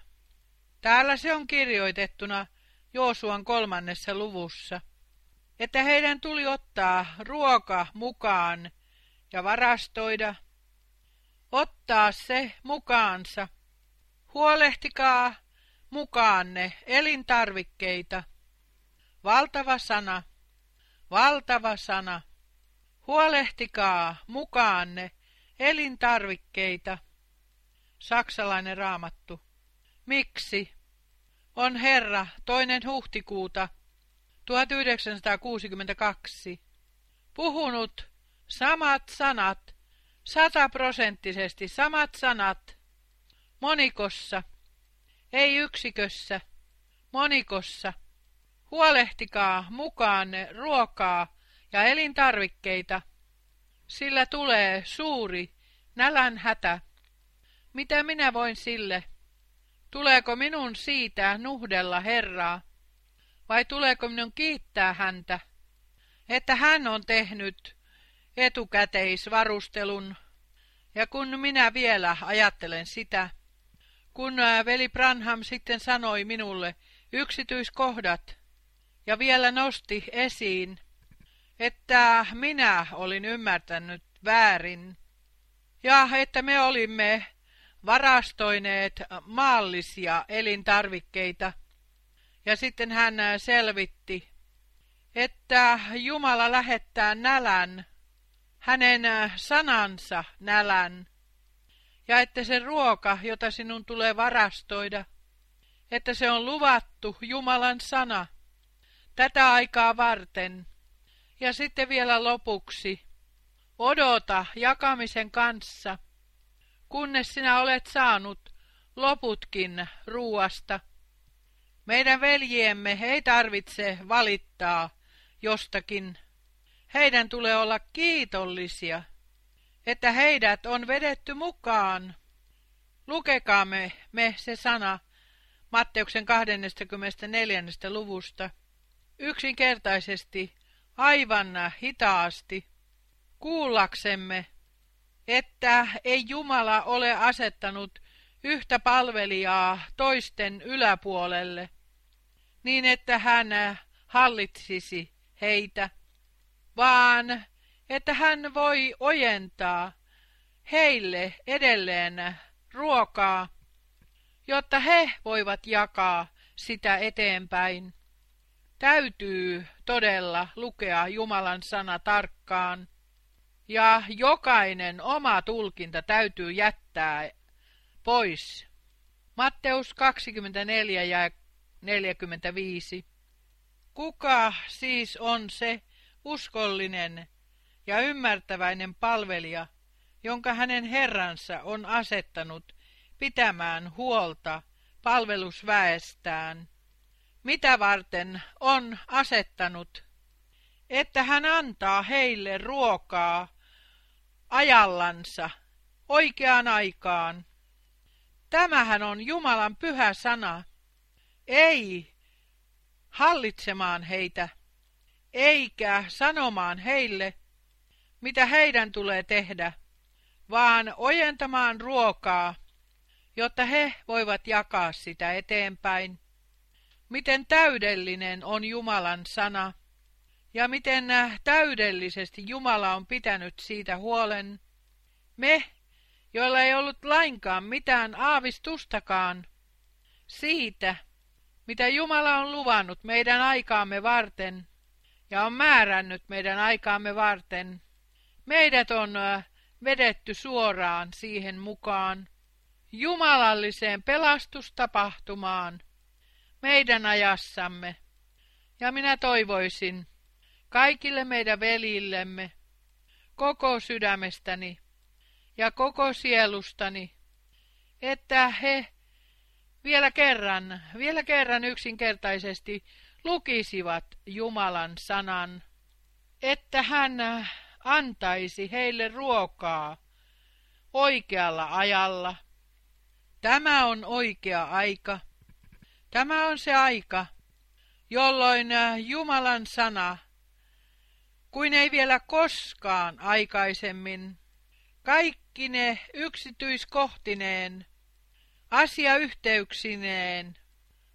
Täällä se on kirjoitettuna Joosuan kolmannessa luvussa, että heidän tuli ottaa ruoka mukaan ja varastoida, ottaa se mukaansa. Huolehtikaa mukaanne elintarvikkeita. Valtava sana, valtava sana. Huolehtikaa mukaanne elintarvikkeita. Saksalainen raamattu. Miksi? On Herra toinen huhtikuuta 1962 puhunut samat sanat, sataprosenttisesti samat sanat, monikossa, ei yksikössä, monikossa. Huolehtikaa mukaanne ruokaa ja elintarvikkeita, sillä tulee suuri nälän hätä. Mitä minä voin sille? Tuleeko minun siitä nuhdella Herraa? Vai tuleeko minun kiittää häntä, että hän on tehnyt etukäteisvarustelun? Ja kun minä vielä ajattelen sitä, kun veli Branham sitten sanoi minulle yksityiskohdat ja vielä nosti esiin, että minä olin ymmärtänyt väärin ja että me olimme varastoineet maallisia elintarvikkeita. Ja sitten hän selvitti, että Jumala lähettää nälän, hänen sanansa nälän, ja että se ruoka, jota sinun tulee varastoida, että se on luvattu Jumalan sana tätä aikaa varten. Ja sitten vielä lopuksi, odota jakamisen kanssa, kunnes sinä olet saanut loputkin ruuasta. Meidän veljiemme ei tarvitse valittaa jostakin. Heidän tulee olla kiitollisia, että heidät on vedetty mukaan. Lukekaamme me se sana Matteuksen 24. luvusta yksinkertaisesti, aivan hitaasti, kuullaksemme että ei Jumala ole asettanut yhtä palvelijaa toisten yläpuolelle, niin että hän hallitsisi heitä, vaan että hän voi ojentaa heille edelleen ruokaa, jotta he voivat jakaa sitä eteenpäin. Täytyy todella lukea Jumalan sana tarkkaan, ja jokainen oma tulkinta täytyy jättää pois. Matteus 24 ja 45. Kuka siis on se uskollinen ja ymmärtäväinen palvelija, jonka hänen herransa on asettanut pitämään huolta palvelusväestään? Mitä varten on asettanut, että hän antaa heille ruokaa ajallansa oikeaan aikaan? Tämähän on Jumalan pyhä sana. Ei hallitsemaan heitä, eikä sanomaan heille, mitä heidän tulee tehdä, vaan ojentamaan ruokaa, jotta he voivat jakaa sitä eteenpäin. Miten täydellinen on Jumalan sana, ja miten täydellisesti Jumala on pitänyt siitä huolen. Me, joilla ei ollut lainkaan mitään aavistustakaan siitä, mitä Jumala on luvannut meidän aikaamme varten ja on määrännyt meidän aikaamme varten. Meidät on vedetty suoraan siihen mukaan, jumalalliseen pelastustapahtumaan meidän ajassamme. Ja minä toivoisin kaikille meidän velillemme koko sydämestäni ja koko sielustani, että he vielä kerran, vielä kerran yksinkertaisesti lukisivat Jumalan sanan, että hän antaisi heille ruokaa oikealla ajalla. Tämä on oikea aika. Tämä on se aika, jolloin Jumalan sana, kuin ei vielä koskaan aikaisemmin, kaikki ne yksityiskohtineen, asiayhteyksineen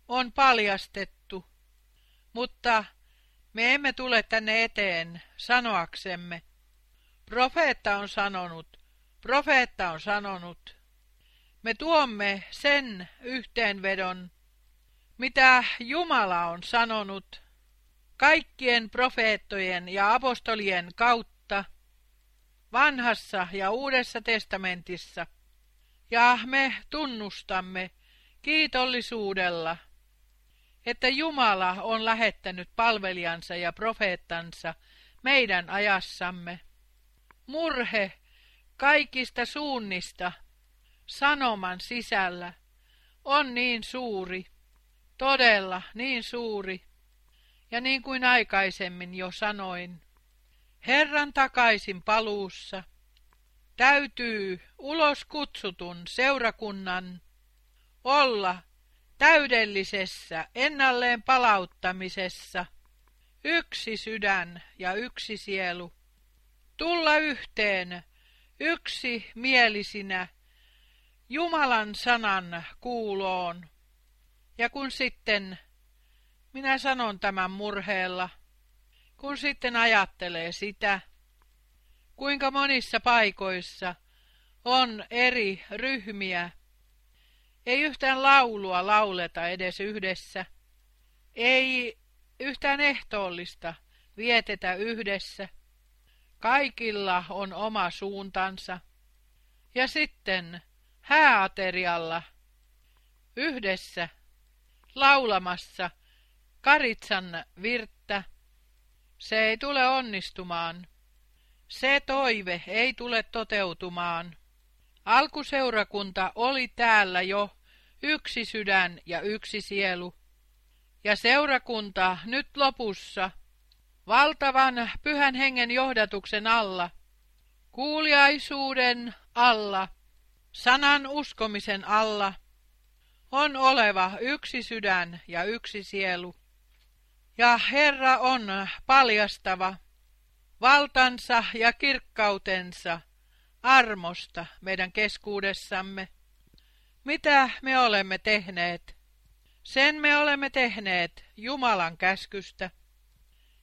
on paljastettu, mutta me emme tule tänne eteen sanoaksemme. Profeetta on sanonut, profeetta on sanonut. Me tuomme sen yhteenvedon, mitä Jumala on sanonut kaikkien profeettojen ja apostolien kautta vanhassa ja uudessa testamentissa – ja me tunnustamme kiitollisuudella, että Jumala on lähettänyt palvelijansa ja profeettansa meidän ajassamme. Murhe kaikista suunnista sanoman sisällä on niin suuri, todella niin suuri, ja niin kuin aikaisemmin jo sanoin, Herran takaisin paluussa – täytyy ulos kutsutun seurakunnan olla täydellisessä ennalleen palauttamisessa yksi sydän ja yksi sielu, tulla yhteen yksi mielisinä Jumalan sanan kuuloon. Ja kun sitten, minä sanon tämän murheella, kun sitten ajattelee sitä, kuinka monissa paikoissa on eri ryhmiä. Ei yhtään laulua lauleta edes yhdessä. Ei yhtään ehtoollista vietetä yhdessä. Kaikilla on oma suuntansa. Ja sitten hääaterialla yhdessä laulamassa karitsan virttä. Se ei tule onnistumaan. Se toive ei tule toteutumaan. Alkuseurakunta oli täällä jo yksi sydän ja yksi sielu. Ja seurakunta nyt lopussa, valtavan pyhän hengen johdatuksen alla, kuuliaisuuden alla, sanan uskomisen alla, on oleva yksi sydän ja yksi sielu. Ja Herra on paljastava valtansa ja kirkkautensa armosta meidän keskuudessamme. Mitä me olemme tehneet? Sen me olemme tehneet Jumalan käskystä.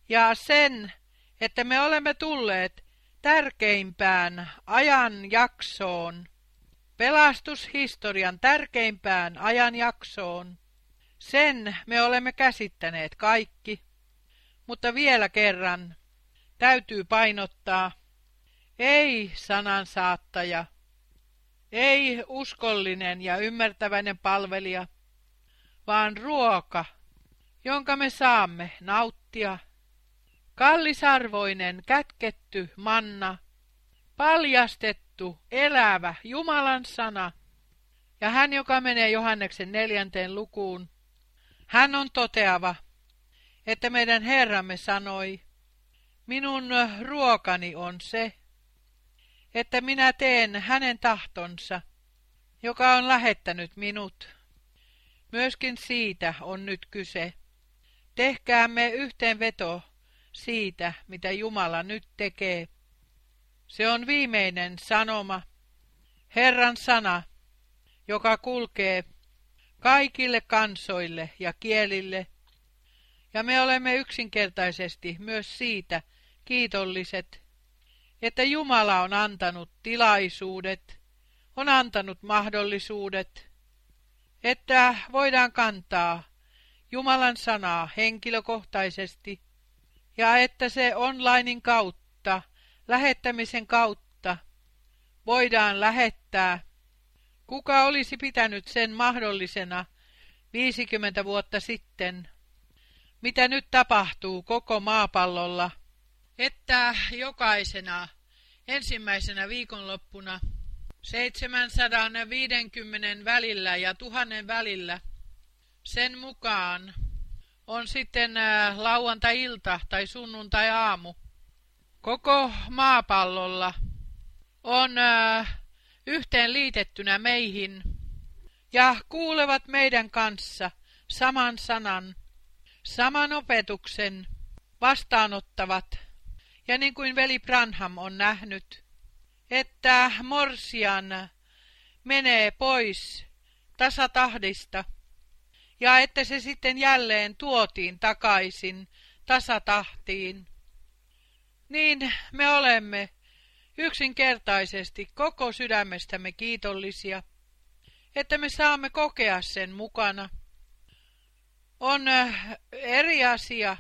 Ja sen, että me olemme tulleet tärkeimpään ajanjaksoon, pelastushistorian tärkeimpään ajanjaksoon, sen me olemme käsittäneet kaikki. Mutta vielä kerran täytyy painottaa, ei sanansaattaja, ei uskollinen ja ymmärtäväinen palvelija, vaan ruoka, jonka me saamme nauttia. Kallisarvoinen kätketty manna, paljastettu, elävä Jumalan sana. Ja hän, joka menee Johanneksen neljänteen lukuun, hän on toteava, että meidän Herramme sanoi, minun ruokani on se, että minä teen hänen tahtonsa, joka on lähettänyt minut. Myöskin siitä on nyt kyse. Tehkäämme yhteenveto siitä, mitä Jumala nyt tekee. Se on viimeinen sanoma, Herran sana, joka kulkee kaikille kansoille ja kielille, ja me olemme yksinkertaisesti myös siitä kiitolliset, että Jumala on antanut tilaisuudet, on antanut mahdollisuudet, että voidaan kantaa Jumalan sanaa henkilökohtaisesti ja että se onlinein kautta, lähettämisen kautta, voidaan lähettää. Kuka olisi pitänyt sen mahdollisena 50 vuotta sitten? Mitä nyt tapahtuu koko maapallolla? Että jokaisena ensimmäisenä viikonloppuna 750 välillä ja tuhannen välillä sen mukaan on sitten lauantai-ilta tai sunnuntai-aamu. Koko maapallolla on yhteen liitettynä meihin ja kuulevat meidän kanssa saman sanan, saman opetuksen, vastaanottavat. Ja niin kuin veli Branham on nähnyt, että morsian menee pois tasatahdista ja että se sitten jälleen tuotiin takaisin tasatahtiin, niin me olemme yksinkertaisesti koko sydämestämme kiitollisia, että me saamme kokea sen mukana. On äh, eri asia,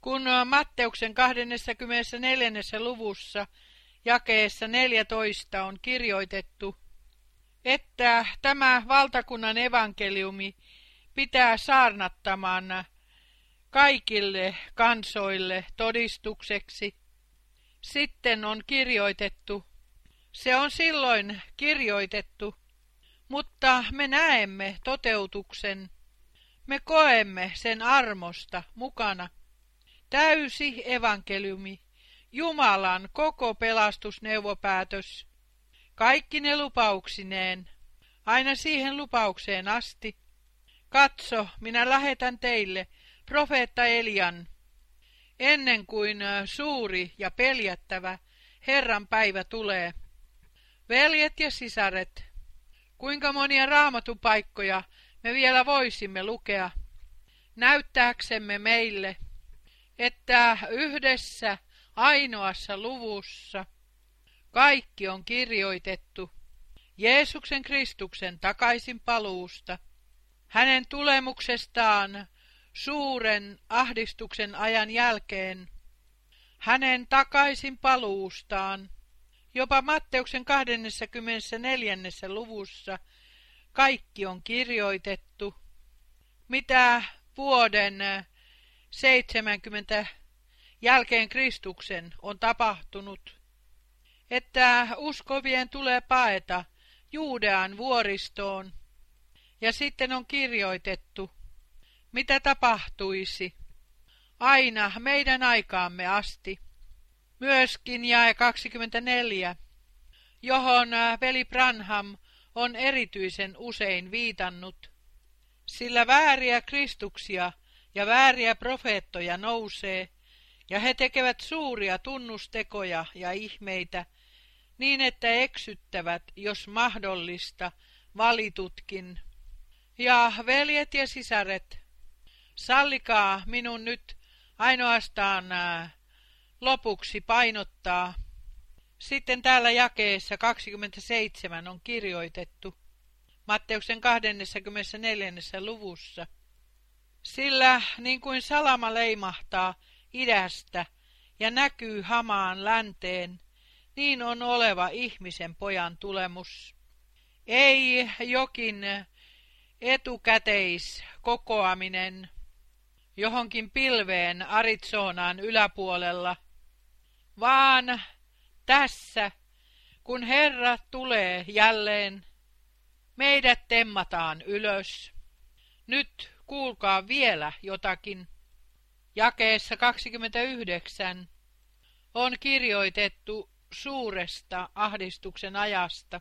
kun Matteuksen 24. luvussa jakeessa 14 on kirjoitettu, että tämä valtakunnan evankeliumi pitää saarnattamaan kaikille kansoille todistukseksi. Sitten on kirjoitettu, se on silloin kirjoitettu, mutta me näemme toteutuksen, me koemme sen armosta mukana. Täysi evankeliumi, Jumalan koko pelastusneuvopäätös, kaikki ne lupauksineen, aina siihen lupaukseen asti, Katso, minä lähetän teille profeetta Elian, ennen kuin suuri ja peljättävä Herran päivä tulee. Veljet ja sisaret, kuinka monia raamatupaikkoja me vielä voisimme lukea, näyttääksemme meille, että yhdessä ainoassa luvussa kaikki on kirjoitettu Jeesuksen Kristuksen takaisin paluusta – hänen tulemuksestaan suuren ahdistuksen ajan jälkeen, hänen takaisin paluustaan, jopa Matteuksen 24. luvussa kaikki on kirjoitettu, mitä vuoden 70 jälkeen Kristuksen on tapahtunut, että uskovien tulee paeta Juudean vuoristoon. Ja sitten on kirjoitettu, mitä tapahtuisi aina meidän aikaamme asti. Myöskin jae 24, johon äh, veli Branham on erityisen usein viitannut, sillä vääriä kristuksia ja vääriä profeettoja nousee, ja he tekevät suuria tunnustekoja ja ihmeitä, niin että eksyttävät, jos mahdollista, valitutkin. Ja veljet ja sisaret, sallikaa minun nyt ainoastaan lopuksi painottaa. Sitten täällä jakeessa 27 on kirjoitettu Matteuksen 24. luvussa. Sillä niin kuin salama leimahtaa idästä ja näkyy hamaan länteen, niin on oleva ihmisen pojan tulemus. Ei jokin etukäteis kokoaminen johonkin pilveen Arizonaan yläpuolella, vaan tässä, kun Herra tulee jälleen, meidät temmataan ylös. Nyt kuulkaa vielä jotakin. Jakeessa 29 on kirjoitettu suuresta ahdistuksen ajasta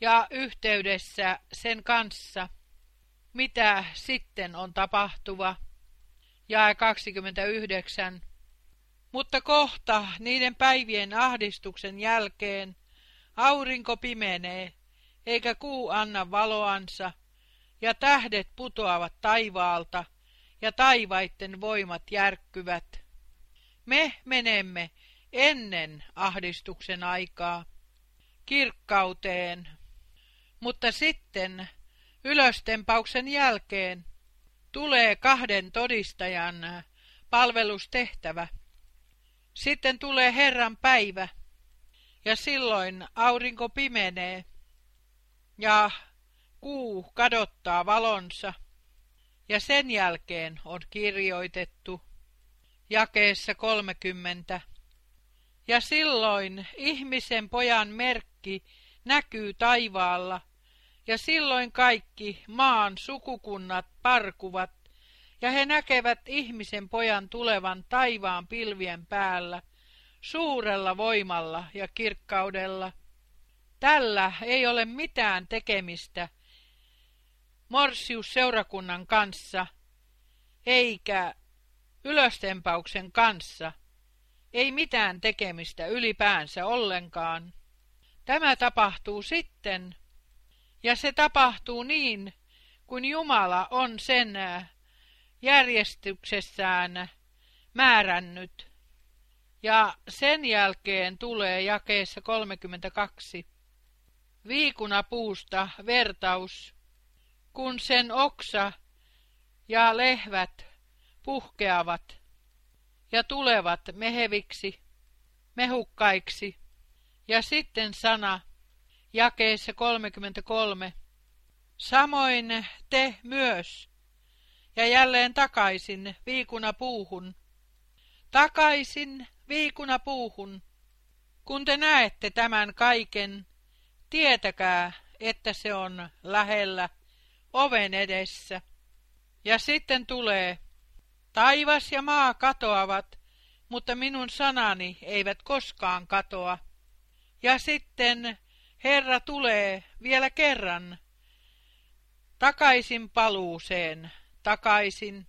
ja yhteydessä sen kanssa, mitä sitten on tapahtuva. Jae 29. Mutta kohta niiden päivien ahdistuksen jälkeen aurinko pimenee, eikä kuu anna valoansa, ja tähdet putoavat taivaalta, ja taivaitten voimat järkkyvät. Me menemme ennen ahdistuksen aikaa kirkkauteen, mutta sitten ylöstempauksen jälkeen tulee kahden todistajan palvelustehtävä. Sitten tulee Herran päivä, ja silloin aurinko pimenee, ja kuu kadottaa valonsa, ja sen jälkeen on kirjoitettu jakeessa 30. Ja silloin ihmisen pojan merkki näkyy taivaalla, ja silloin kaikki maan sukukunnat parkuvat, ja he näkevät ihmisen pojan tulevan taivaan pilvien päällä, suurella voimalla ja kirkkaudella. Tällä ei ole mitään tekemistä Morsius-seurakunnan kanssa, eikä ylöstempauksen kanssa, ei mitään tekemistä ylipäänsä ollenkaan. Tämä tapahtuu sitten, ja se tapahtuu niin, kuin Jumala on sen järjestyksessään määrännyt. Ja sen jälkeen tulee jakeessa 32 viikunapuusta vertaus, kun sen oksa ja lehvät puhkeavat ja tulevat meheviksi, mehukkaiksi. Ja sitten sana jakeessa 33. Samoin te myös, ja jälleen takaisin viikuna puuhun. Takaisin viikuna puuhun. Kun te näette tämän kaiken, tietäkää, että se on lähellä, oven edessä. Ja sitten tulee, taivas ja maa katoavat, mutta minun sanani eivät koskaan katoa. Ja sitten Herra tulee vielä kerran, takaisin paluuseen, takaisin.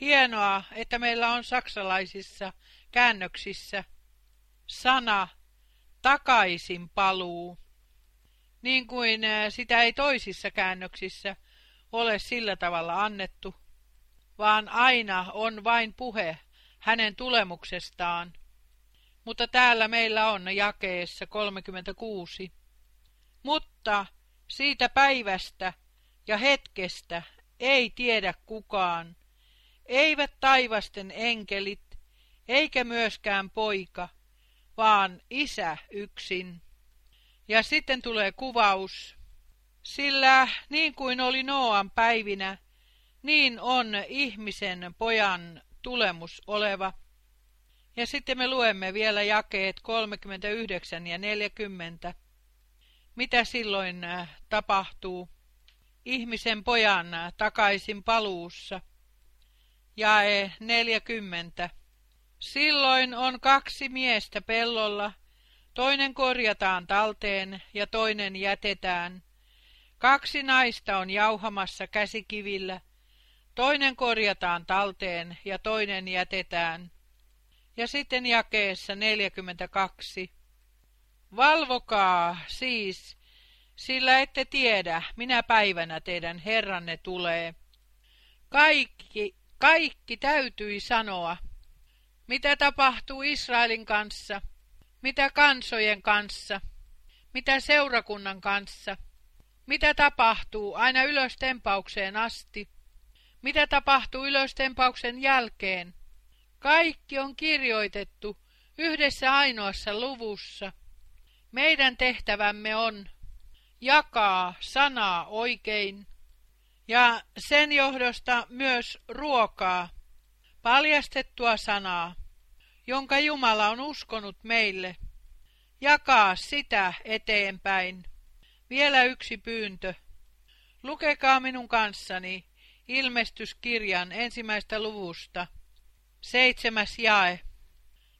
Hienoa, että meillä on saksalaisissa käännöksissä sana takaisin paluu, niin kuin sitä ei toisissa käännöksissä ole sillä tavalla annettu, vaan aina on vain puhe hänen tulemuksestaan. Mutta täällä meillä on jakeessa 36. Mutta siitä päivästä ja hetkestä ei tiedä kukaan, eivät taivasten enkelit, eikä myöskään poika, vaan isä yksin. Ja sitten tulee kuvaus, sillä niin kuin oli Noan päivinä, niin on ihmisen pojan tulemus oleva. Ja sitten me luemme vielä jakeet 39 ja 40. Mitä silloin äh, tapahtuu? ihmisen pojan takaisin paluussa. Jae 40. Silloin on kaksi miestä pellolla, toinen korjataan talteen ja toinen jätetään. Kaksi naista on jauhamassa käsikivillä, toinen korjataan talteen ja toinen jätetään. Ja sitten jakeessa 42. Valvokaa siis, sillä ette tiedä, minä päivänä teidän Herranne tulee. Kaikki, kaikki täytyi sanoa, mitä tapahtuu Israelin kanssa, mitä kansojen kanssa, mitä seurakunnan kanssa, mitä tapahtuu aina ylöstempaukseen asti, mitä tapahtuu ylöstempauksen jälkeen. Kaikki on kirjoitettu yhdessä ainoassa luvussa. Meidän tehtävämme on jakaa sanaa oikein ja sen johdosta myös ruokaa, paljastettua sanaa, jonka Jumala on uskonut meille. Jakaa sitä eteenpäin. Vielä yksi pyyntö. Lukekaa minun kanssani ilmestyskirjan ensimmäistä luvusta, seitsemäs jae.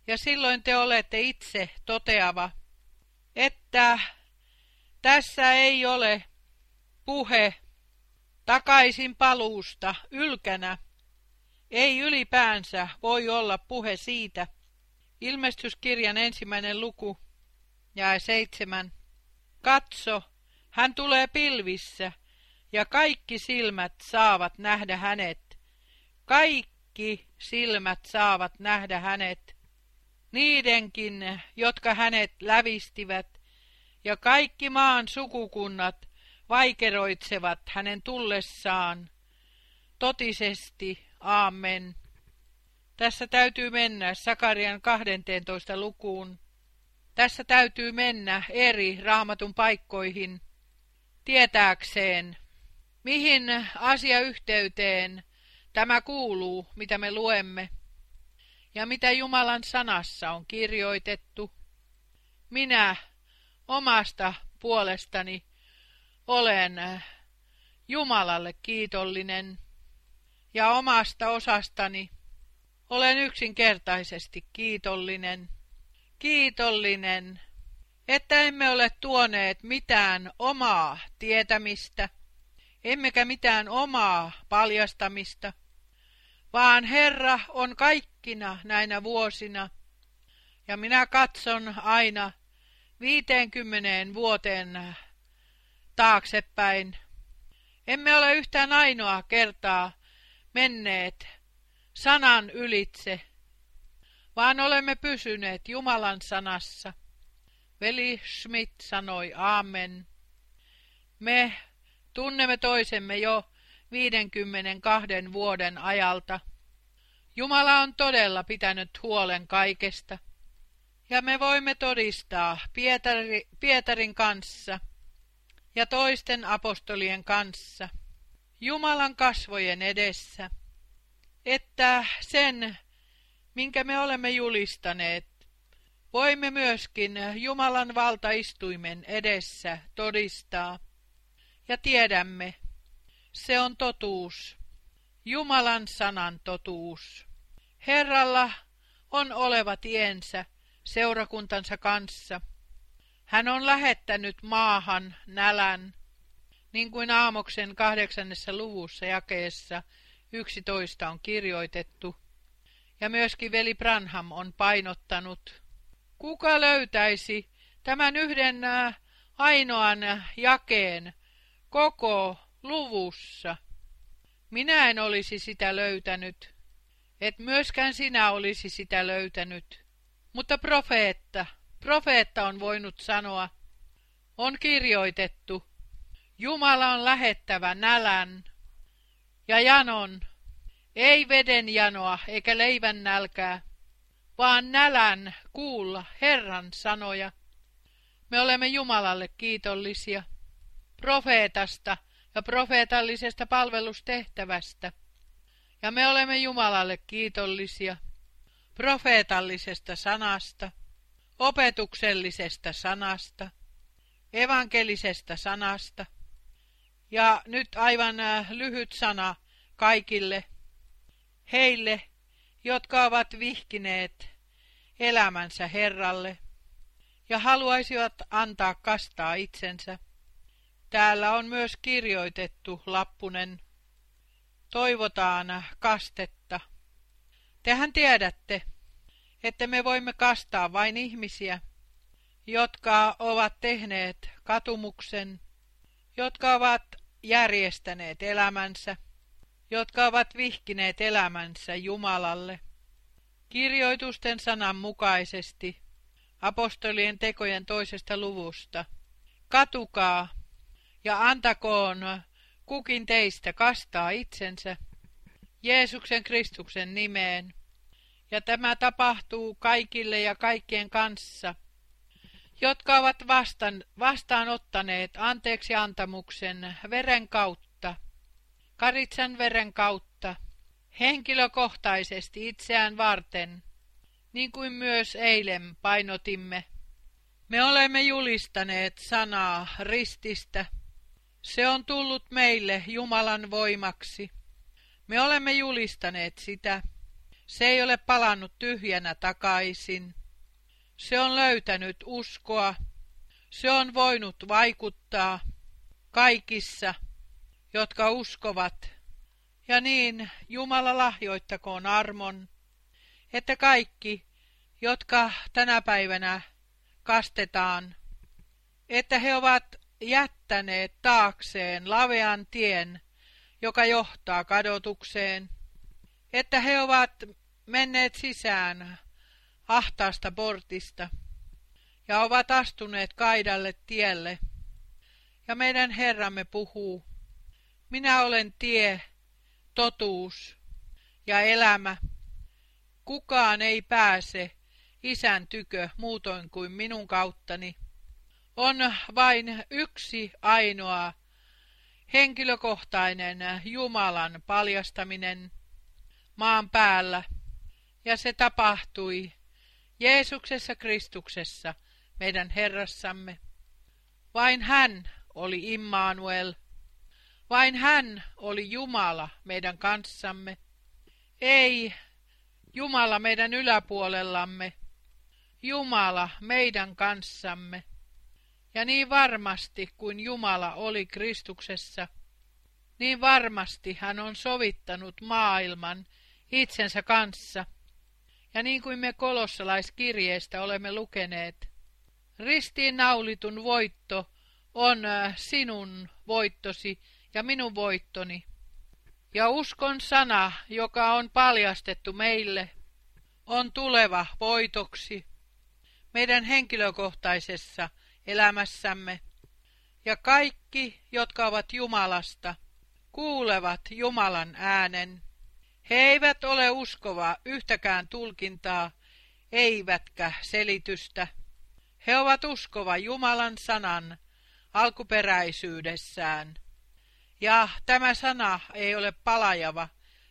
Ja silloin te olette itse toteava, että tässä ei ole puhe takaisin paluusta ylkänä. Ei ylipäänsä voi olla puhe siitä. Ilmestyskirjan ensimmäinen luku, jae seitsemän. Katso, hän tulee pilvissä, ja kaikki silmät saavat nähdä hänet. Kaikki silmät saavat nähdä hänet. Niidenkin, jotka hänet lävistivät, ja kaikki maan sukukunnat vaikeroitsevat hänen tullessaan. Totisesti, aamen. Tässä täytyy mennä Sakarian 12 lukuun. Tässä täytyy mennä eri raamatun paikkoihin tietääkseen, mihin asiayhteyteen tämä kuuluu, mitä me luemme, ja mitä Jumalan sanassa on kirjoitettu. Minä omasta puolestani olen Jumalalle kiitollinen, ja omasta osastani olen yksinkertaisesti kiitollinen kiitollinen, että emme ole tuoneet mitään omaa tietämistä, emmekä mitään omaa paljastamista, vaan Herra on kaikkina näinä vuosina, ja minä katson aina viiteenkymmeneen vuoteen taaksepäin. Emme ole yhtään ainoa kertaa menneet sanan ylitse, vaan olemme pysyneet Jumalan sanassa. Veli Schmidt sanoi aamen. Me tunnemme toisemme jo 52 vuoden ajalta. Jumala on todella pitänyt huolen kaikesta. Ja me voimme todistaa Pietari, Pietarin kanssa ja toisten apostolien kanssa, Jumalan kasvojen edessä, että sen minkä me olemme julistaneet, voimme myöskin Jumalan valtaistuimen edessä todistaa. Ja tiedämme, se on totuus, Jumalan sanan totuus. Herralla on oleva tiensä seurakuntansa kanssa. Hän on lähettänyt maahan nälän, niin kuin Aamoksen kahdeksannessa luvussa jakeessa 11 on kirjoitettu – ja myöskin veli Branham on painottanut. Kuka löytäisi tämän yhden ainoan jakeen koko luvussa? Minä en olisi sitä löytänyt, et myöskään sinä olisi sitä löytänyt. Mutta profeetta, profeetta on voinut sanoa, on kirjoitettu, Jumala on lähettävä nälän ja janon ei veden janoa eikä leivän nälkää, vaan nälän kuulla Herran sanoja. Me olemme Jumalalle kiitollisia, profeetasta ja profeetallisesta palvelustehtävästä. Ja me olemme Jumalalle kiitollisia profeetallisesta sanasta, opetuksellisesta sanasta, evankelisesta sanasta. Ja nyt aivan äh, lyhyt sana kaikille heille, jotka ovat vihkineet elämänsä Herralle ja haluaisivat antaa kastaa itsensä. Täällä on myös kirjoitettu lappunen. Toivotaan kastetta. Tehän tiedätte, että me voimme kastaa vain ihmisiä, jotka ovat tehneet katumuksen, jotka ovat järjestäneet elämänsä, jotka ovat vihkineet elämänsä Jumalalle. Kirjoitusten sanan mukaisesti apostolien tekojen toisesta luvusta. Katukaa ja antakoon kukin teistä kastaa itsensä Jeesuksen Kristuksen nimeen. Ja tämä tapahtuu kaikille ja kaikkien kanssa, jotka ovat vastaan, vastaanottaneet anteeksi antamuksen veren kautta, karitsan veren kautta, henkilökohtaisesti itseään varten, niin kuin myös eilen painotimme. Me olemme julistaneet sanaa rististä. Se on tullut meille Jumalan voimaksi. Me olemme julistaneet sitä. Se ei ole palannut tyhjänä takaisin. Se on löytänyt uskoa. Se on voinut vaikuttaa kaikissa, jotka uskovat. Ja niin Jumala lahjoittakoon armon, että kaikki, jotka tänä päivänä kastetaan, että he ovat jättäneet taakseen lavean tien, joka johtaa kadotukseen, että he ovat menneet sisään ahtaasta portista ja ovat astuneet kaidalle tielle. Ja meidän Herramme puhuu, minä olen tie, totuus ja elämä. Kukaan ei pääse isän tykö muutoin kuin minun kauttani. On vain yksi ainoa henkilökohtainen Jumalan paljastaminen maan päällä, ja se tapahtui Jeesuksessa Kristuksessa, meidän Herrassamme. Vain hän oli Immanuel, vain hän oli Jumala meidän kanssamme. Ei Jumala meidän yläpuolellamme, Jumala meidän kanssamme. Ja niin varmasti kuin Jumala oli Kristuksessa, niin varmasti hän on sovittanut maailman itsensä kanssa. Ja niin kuin me kolossalaiskirjeestä olemme lukeneet, ristiin naulitun voitto on äh, sinun voittosi ja minun voittoni. Ja uskon sana, joka on paljastettu meille, on tuleva voitoksi meidän henkilökohtaisessa elämässämme. Ja kaikki, jotka ovat Jumalasta, kuulevat Jumalan äänen. He eivät ole uskovaa yhtäkään tulkintaa, eivätkä selitystä. He ovat uskova Jumalan sanan alkuperäisyydessään. Ja tämä sana ei ole palajava,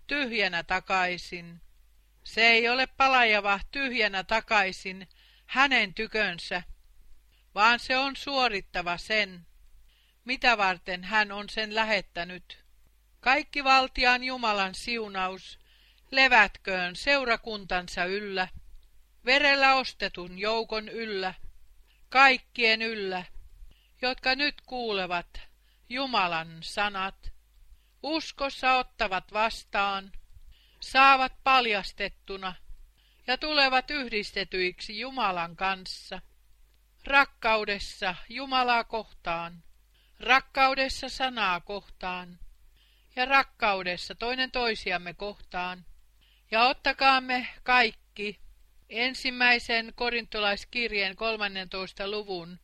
tyhjänä takaisin. Se ei ole palajava tyhjänä takaisin hänen tykönsä, vaan se on suorittava sen, mitä varten hän on sen lähettänyt. Kaikki valtiaan Jumalan siunaus, levätköön seurakuntansa yllä, verellä ostetun joukon yllä, kaikkien yllä, jotka nyt kuulevat Jumalan sanat, uskossa ottavat vastaan, saavat paljastettuna ja tulevat yhdistetyiksi Jumalan kanssa. Rakkaudessa Jumalaa kohtaan, rakkaudessa sanaa kohtaan ja rakkaudessa toinen toisiamme kohtaan. Ja ottakaamme kaikki ensimmäisen korintolaiskirjeen 13. luvun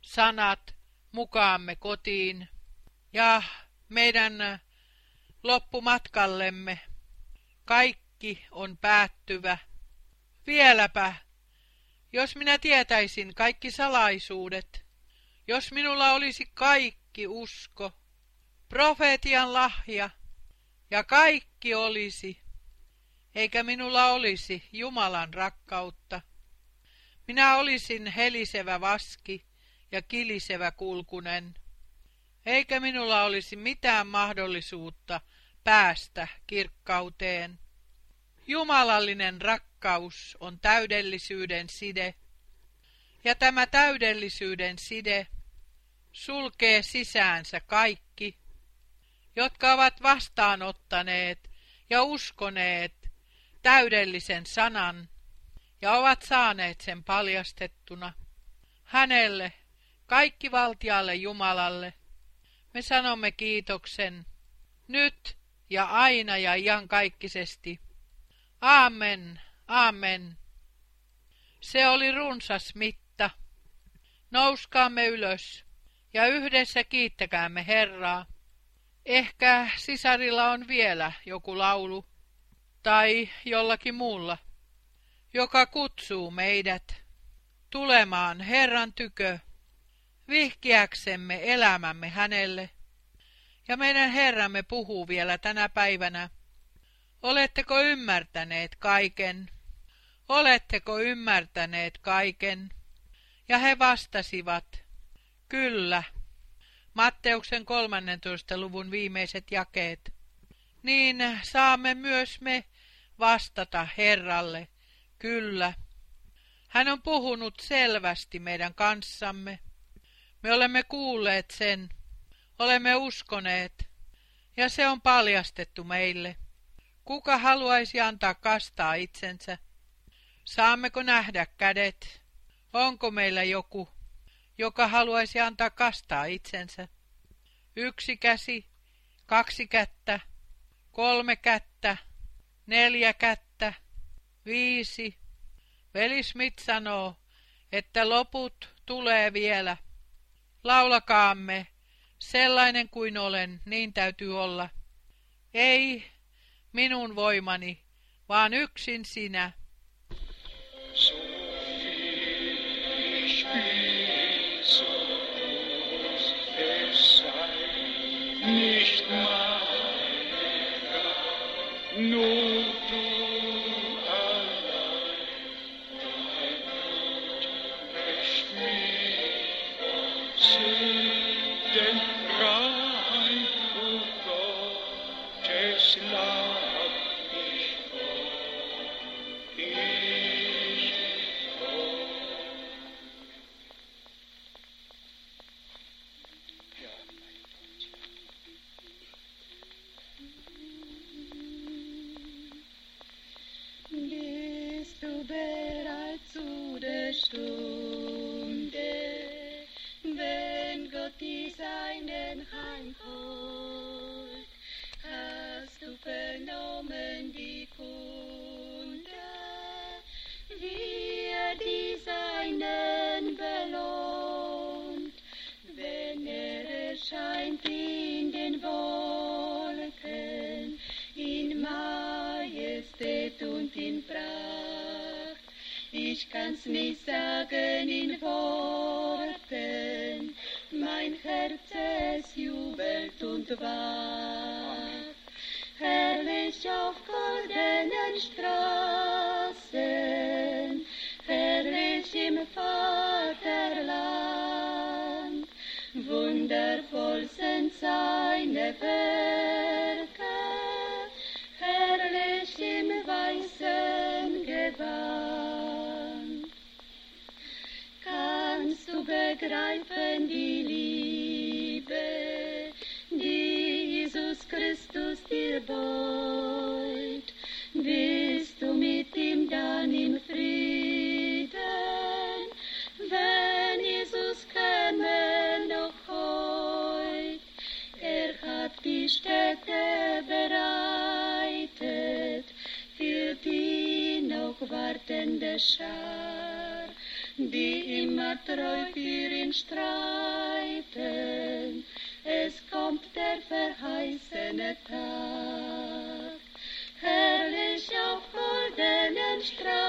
sanat mukaamme kotiin ja meidän loppumatkallemme. Kaikki on päättyvä. Vieläpä, jos minä tietäisin kaikki salaisuudet, jos minulla olisi kaikki usko, profeetian lahja ja kaikki olisi, eikä minulla olisi Jumalan rakkautta. Minä olisin helisevä vaski ja kilisevä kulkunen, eikä minulla olisi mitään mahdollisuutta päästä kirkkauteen. Jumalallinen rakkaus on täydellisyyden side, ja tämä täydellisyyden side sulkee sisäänsä kaikki, jotka ovat vastaanottaneet ja uskoneet täydellisen sanan ja ovat saaneet sen paljastettuna. hänelle, kaikki valtialle Jumalalle. Me sanomme kiitoksen, nyt ja aina ja iankaikkisesti. Aamen, aamen. Se oli runsas mitta. Nouskaamme ylös ja yhdessä kiittäkäämme Herraa. Ehkä sisarilla on vielä joku laulu tai jollakin muulla, joka kutsuu meidät tulemaan Herran tykö, vihkiäksemme elämämme hänelle. Ja meidän Herramme puhuu vielä tänä päivänä. Oletteko ymmärtäneet kaiken? Oletteko ymmärtäneet kaiken? Ja he vastasivat, kyllä. Matteuksen 13. luvun viimeiset jakeet. Niin saamme myös me vastata Herralle, kyllä. Hän on puhunut selvästi meidän kanssamme. Me olemme kuulleet sen, olemme uskoneet, ja se on paljastettu meille. Kuka haluaisi antaa kastaa itsensä? Saammeko nähdä kädet? Onko meillä joku, joka haluaisi antaa kastaa itsensä? Yksi käsi, kaksi kättä, kolme kättä, neljä kättä, viisi. Veli Smith sanoo, että loput tulee vielä. Laulakaamme, sellainen kuin olen, niin täytyy olla. Ei minun voimani, vaan yksin sinä. Nur du in Pracht. Ich kann's nicht sagen in Worten, mein Herz es jubelt und wacht. Herrlich auf goldenen Straßen, herrlich im Vaterland, wundervoll sind seine Werke, Begreifen die Liebe, die Jesus Christus dir beut? Bist du mit ihm dann im Frieden, wenn Jesus käme noch heut? Er hat die Städte bereitet für die noch wartende Schar, die immer treu für ihn streiten. Es kommt der verheißene Tag. Herrlich auf goldenen Straßen,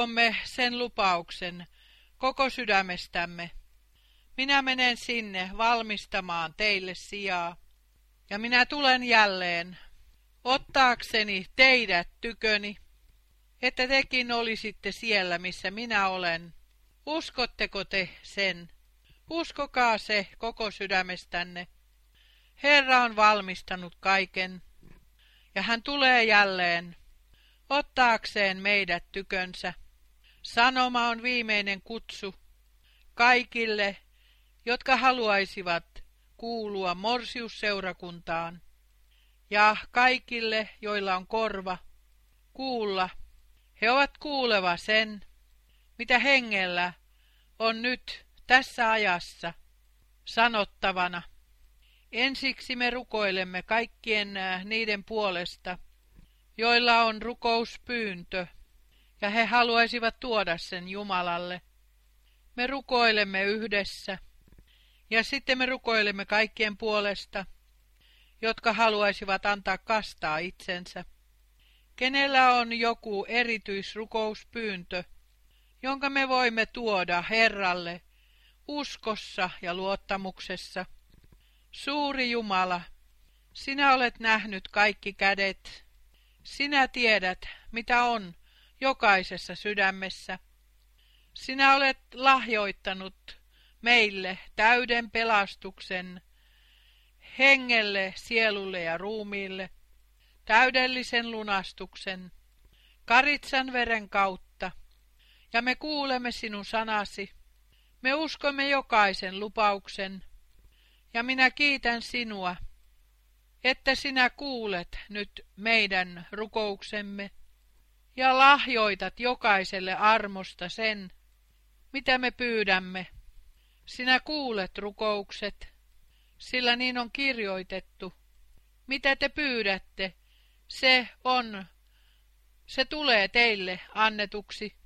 uskomme sen lupauksen koko sydämestämme. Minä menen sinne valmistamaan teille sijaa, ja minä tulen jälleen ottaakseni teidät tyköni, että tekin olisitte siellä, missä minä olen. Uskotteko te sen? Uskokaa se koko sydämestänne. Herra on valmistanut kaiken, ja hän tulee jälleen ottaakseen meidät tykönsä. Sanoma on viimeinen kutsu kaikille, jotka haluaisivat kuulua morsiusseurakuntaan, ja kaikille, joilla on korva, kuulla. He ovat kuuleva sen, mitä hengellä on nyt tässä ajassa sanottavana. Ensiksi me rukoilemme kaikkien äh, niiden puolesta, joilla on rukouspyyntö, ja he haluaisivat tuoda sen Jumalalle. Me rukoilemme yhdessä, ja sitten me rukoilemme kaikkien puolesta, jotka haluaisivat antaa kastaa itsensä. Kenellä on joku erityisrukouspyyntö, jonka me voimme tuoda Herralle uskossa ja luottamuksessa. Suuri Jumala, sinä olet nähnyt kaikki kädet. Sinä tiedät, mitä on jokaisessa sydämessä. Sinä olet lahjoittanut meille täyden pelastuksen hengelle, sielulle ja ruumiille, täydellisen lunastuksen, karitsan veren kautta, ja me kuulemme sinun sanasi. Me uskomme jokaisen lupauksen, ja minä kiitän sinua, että sinä kuulet nyt meidän rukouksemme ja lahjoitat jokaiselle armosta sen, mitä me pyydämme. Sinä kuulet rukoukset, sillä niin on kirjoitettu. Mitä te pyydätte, se on, se tulee teille annetuksi.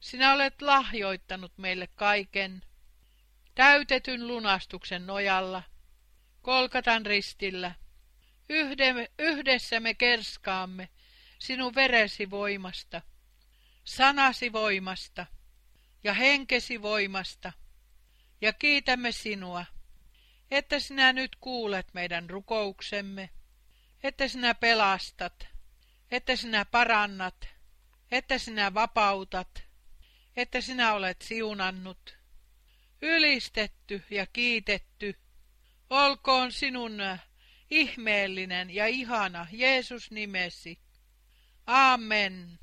Sinä olet lahjoittanut meille kaiken, täytetyn lunastuksen nojalla, kolkatan ristillä. Yhde, yhdessä me kerskaamme sinun veresi voimasta, sanasi voimasta ja henkesi voimasta, ja kiitämme sinua, että sinä nyt kuulet meidän rukouksemme, että sinä pelastat, että sinä parannat, että sinä vapautat, että sinä olet siunannut. Ylistetty ja kiitetty, olkoon sinun ihmeellinen ja ihana Jeesus nimesi. Amen.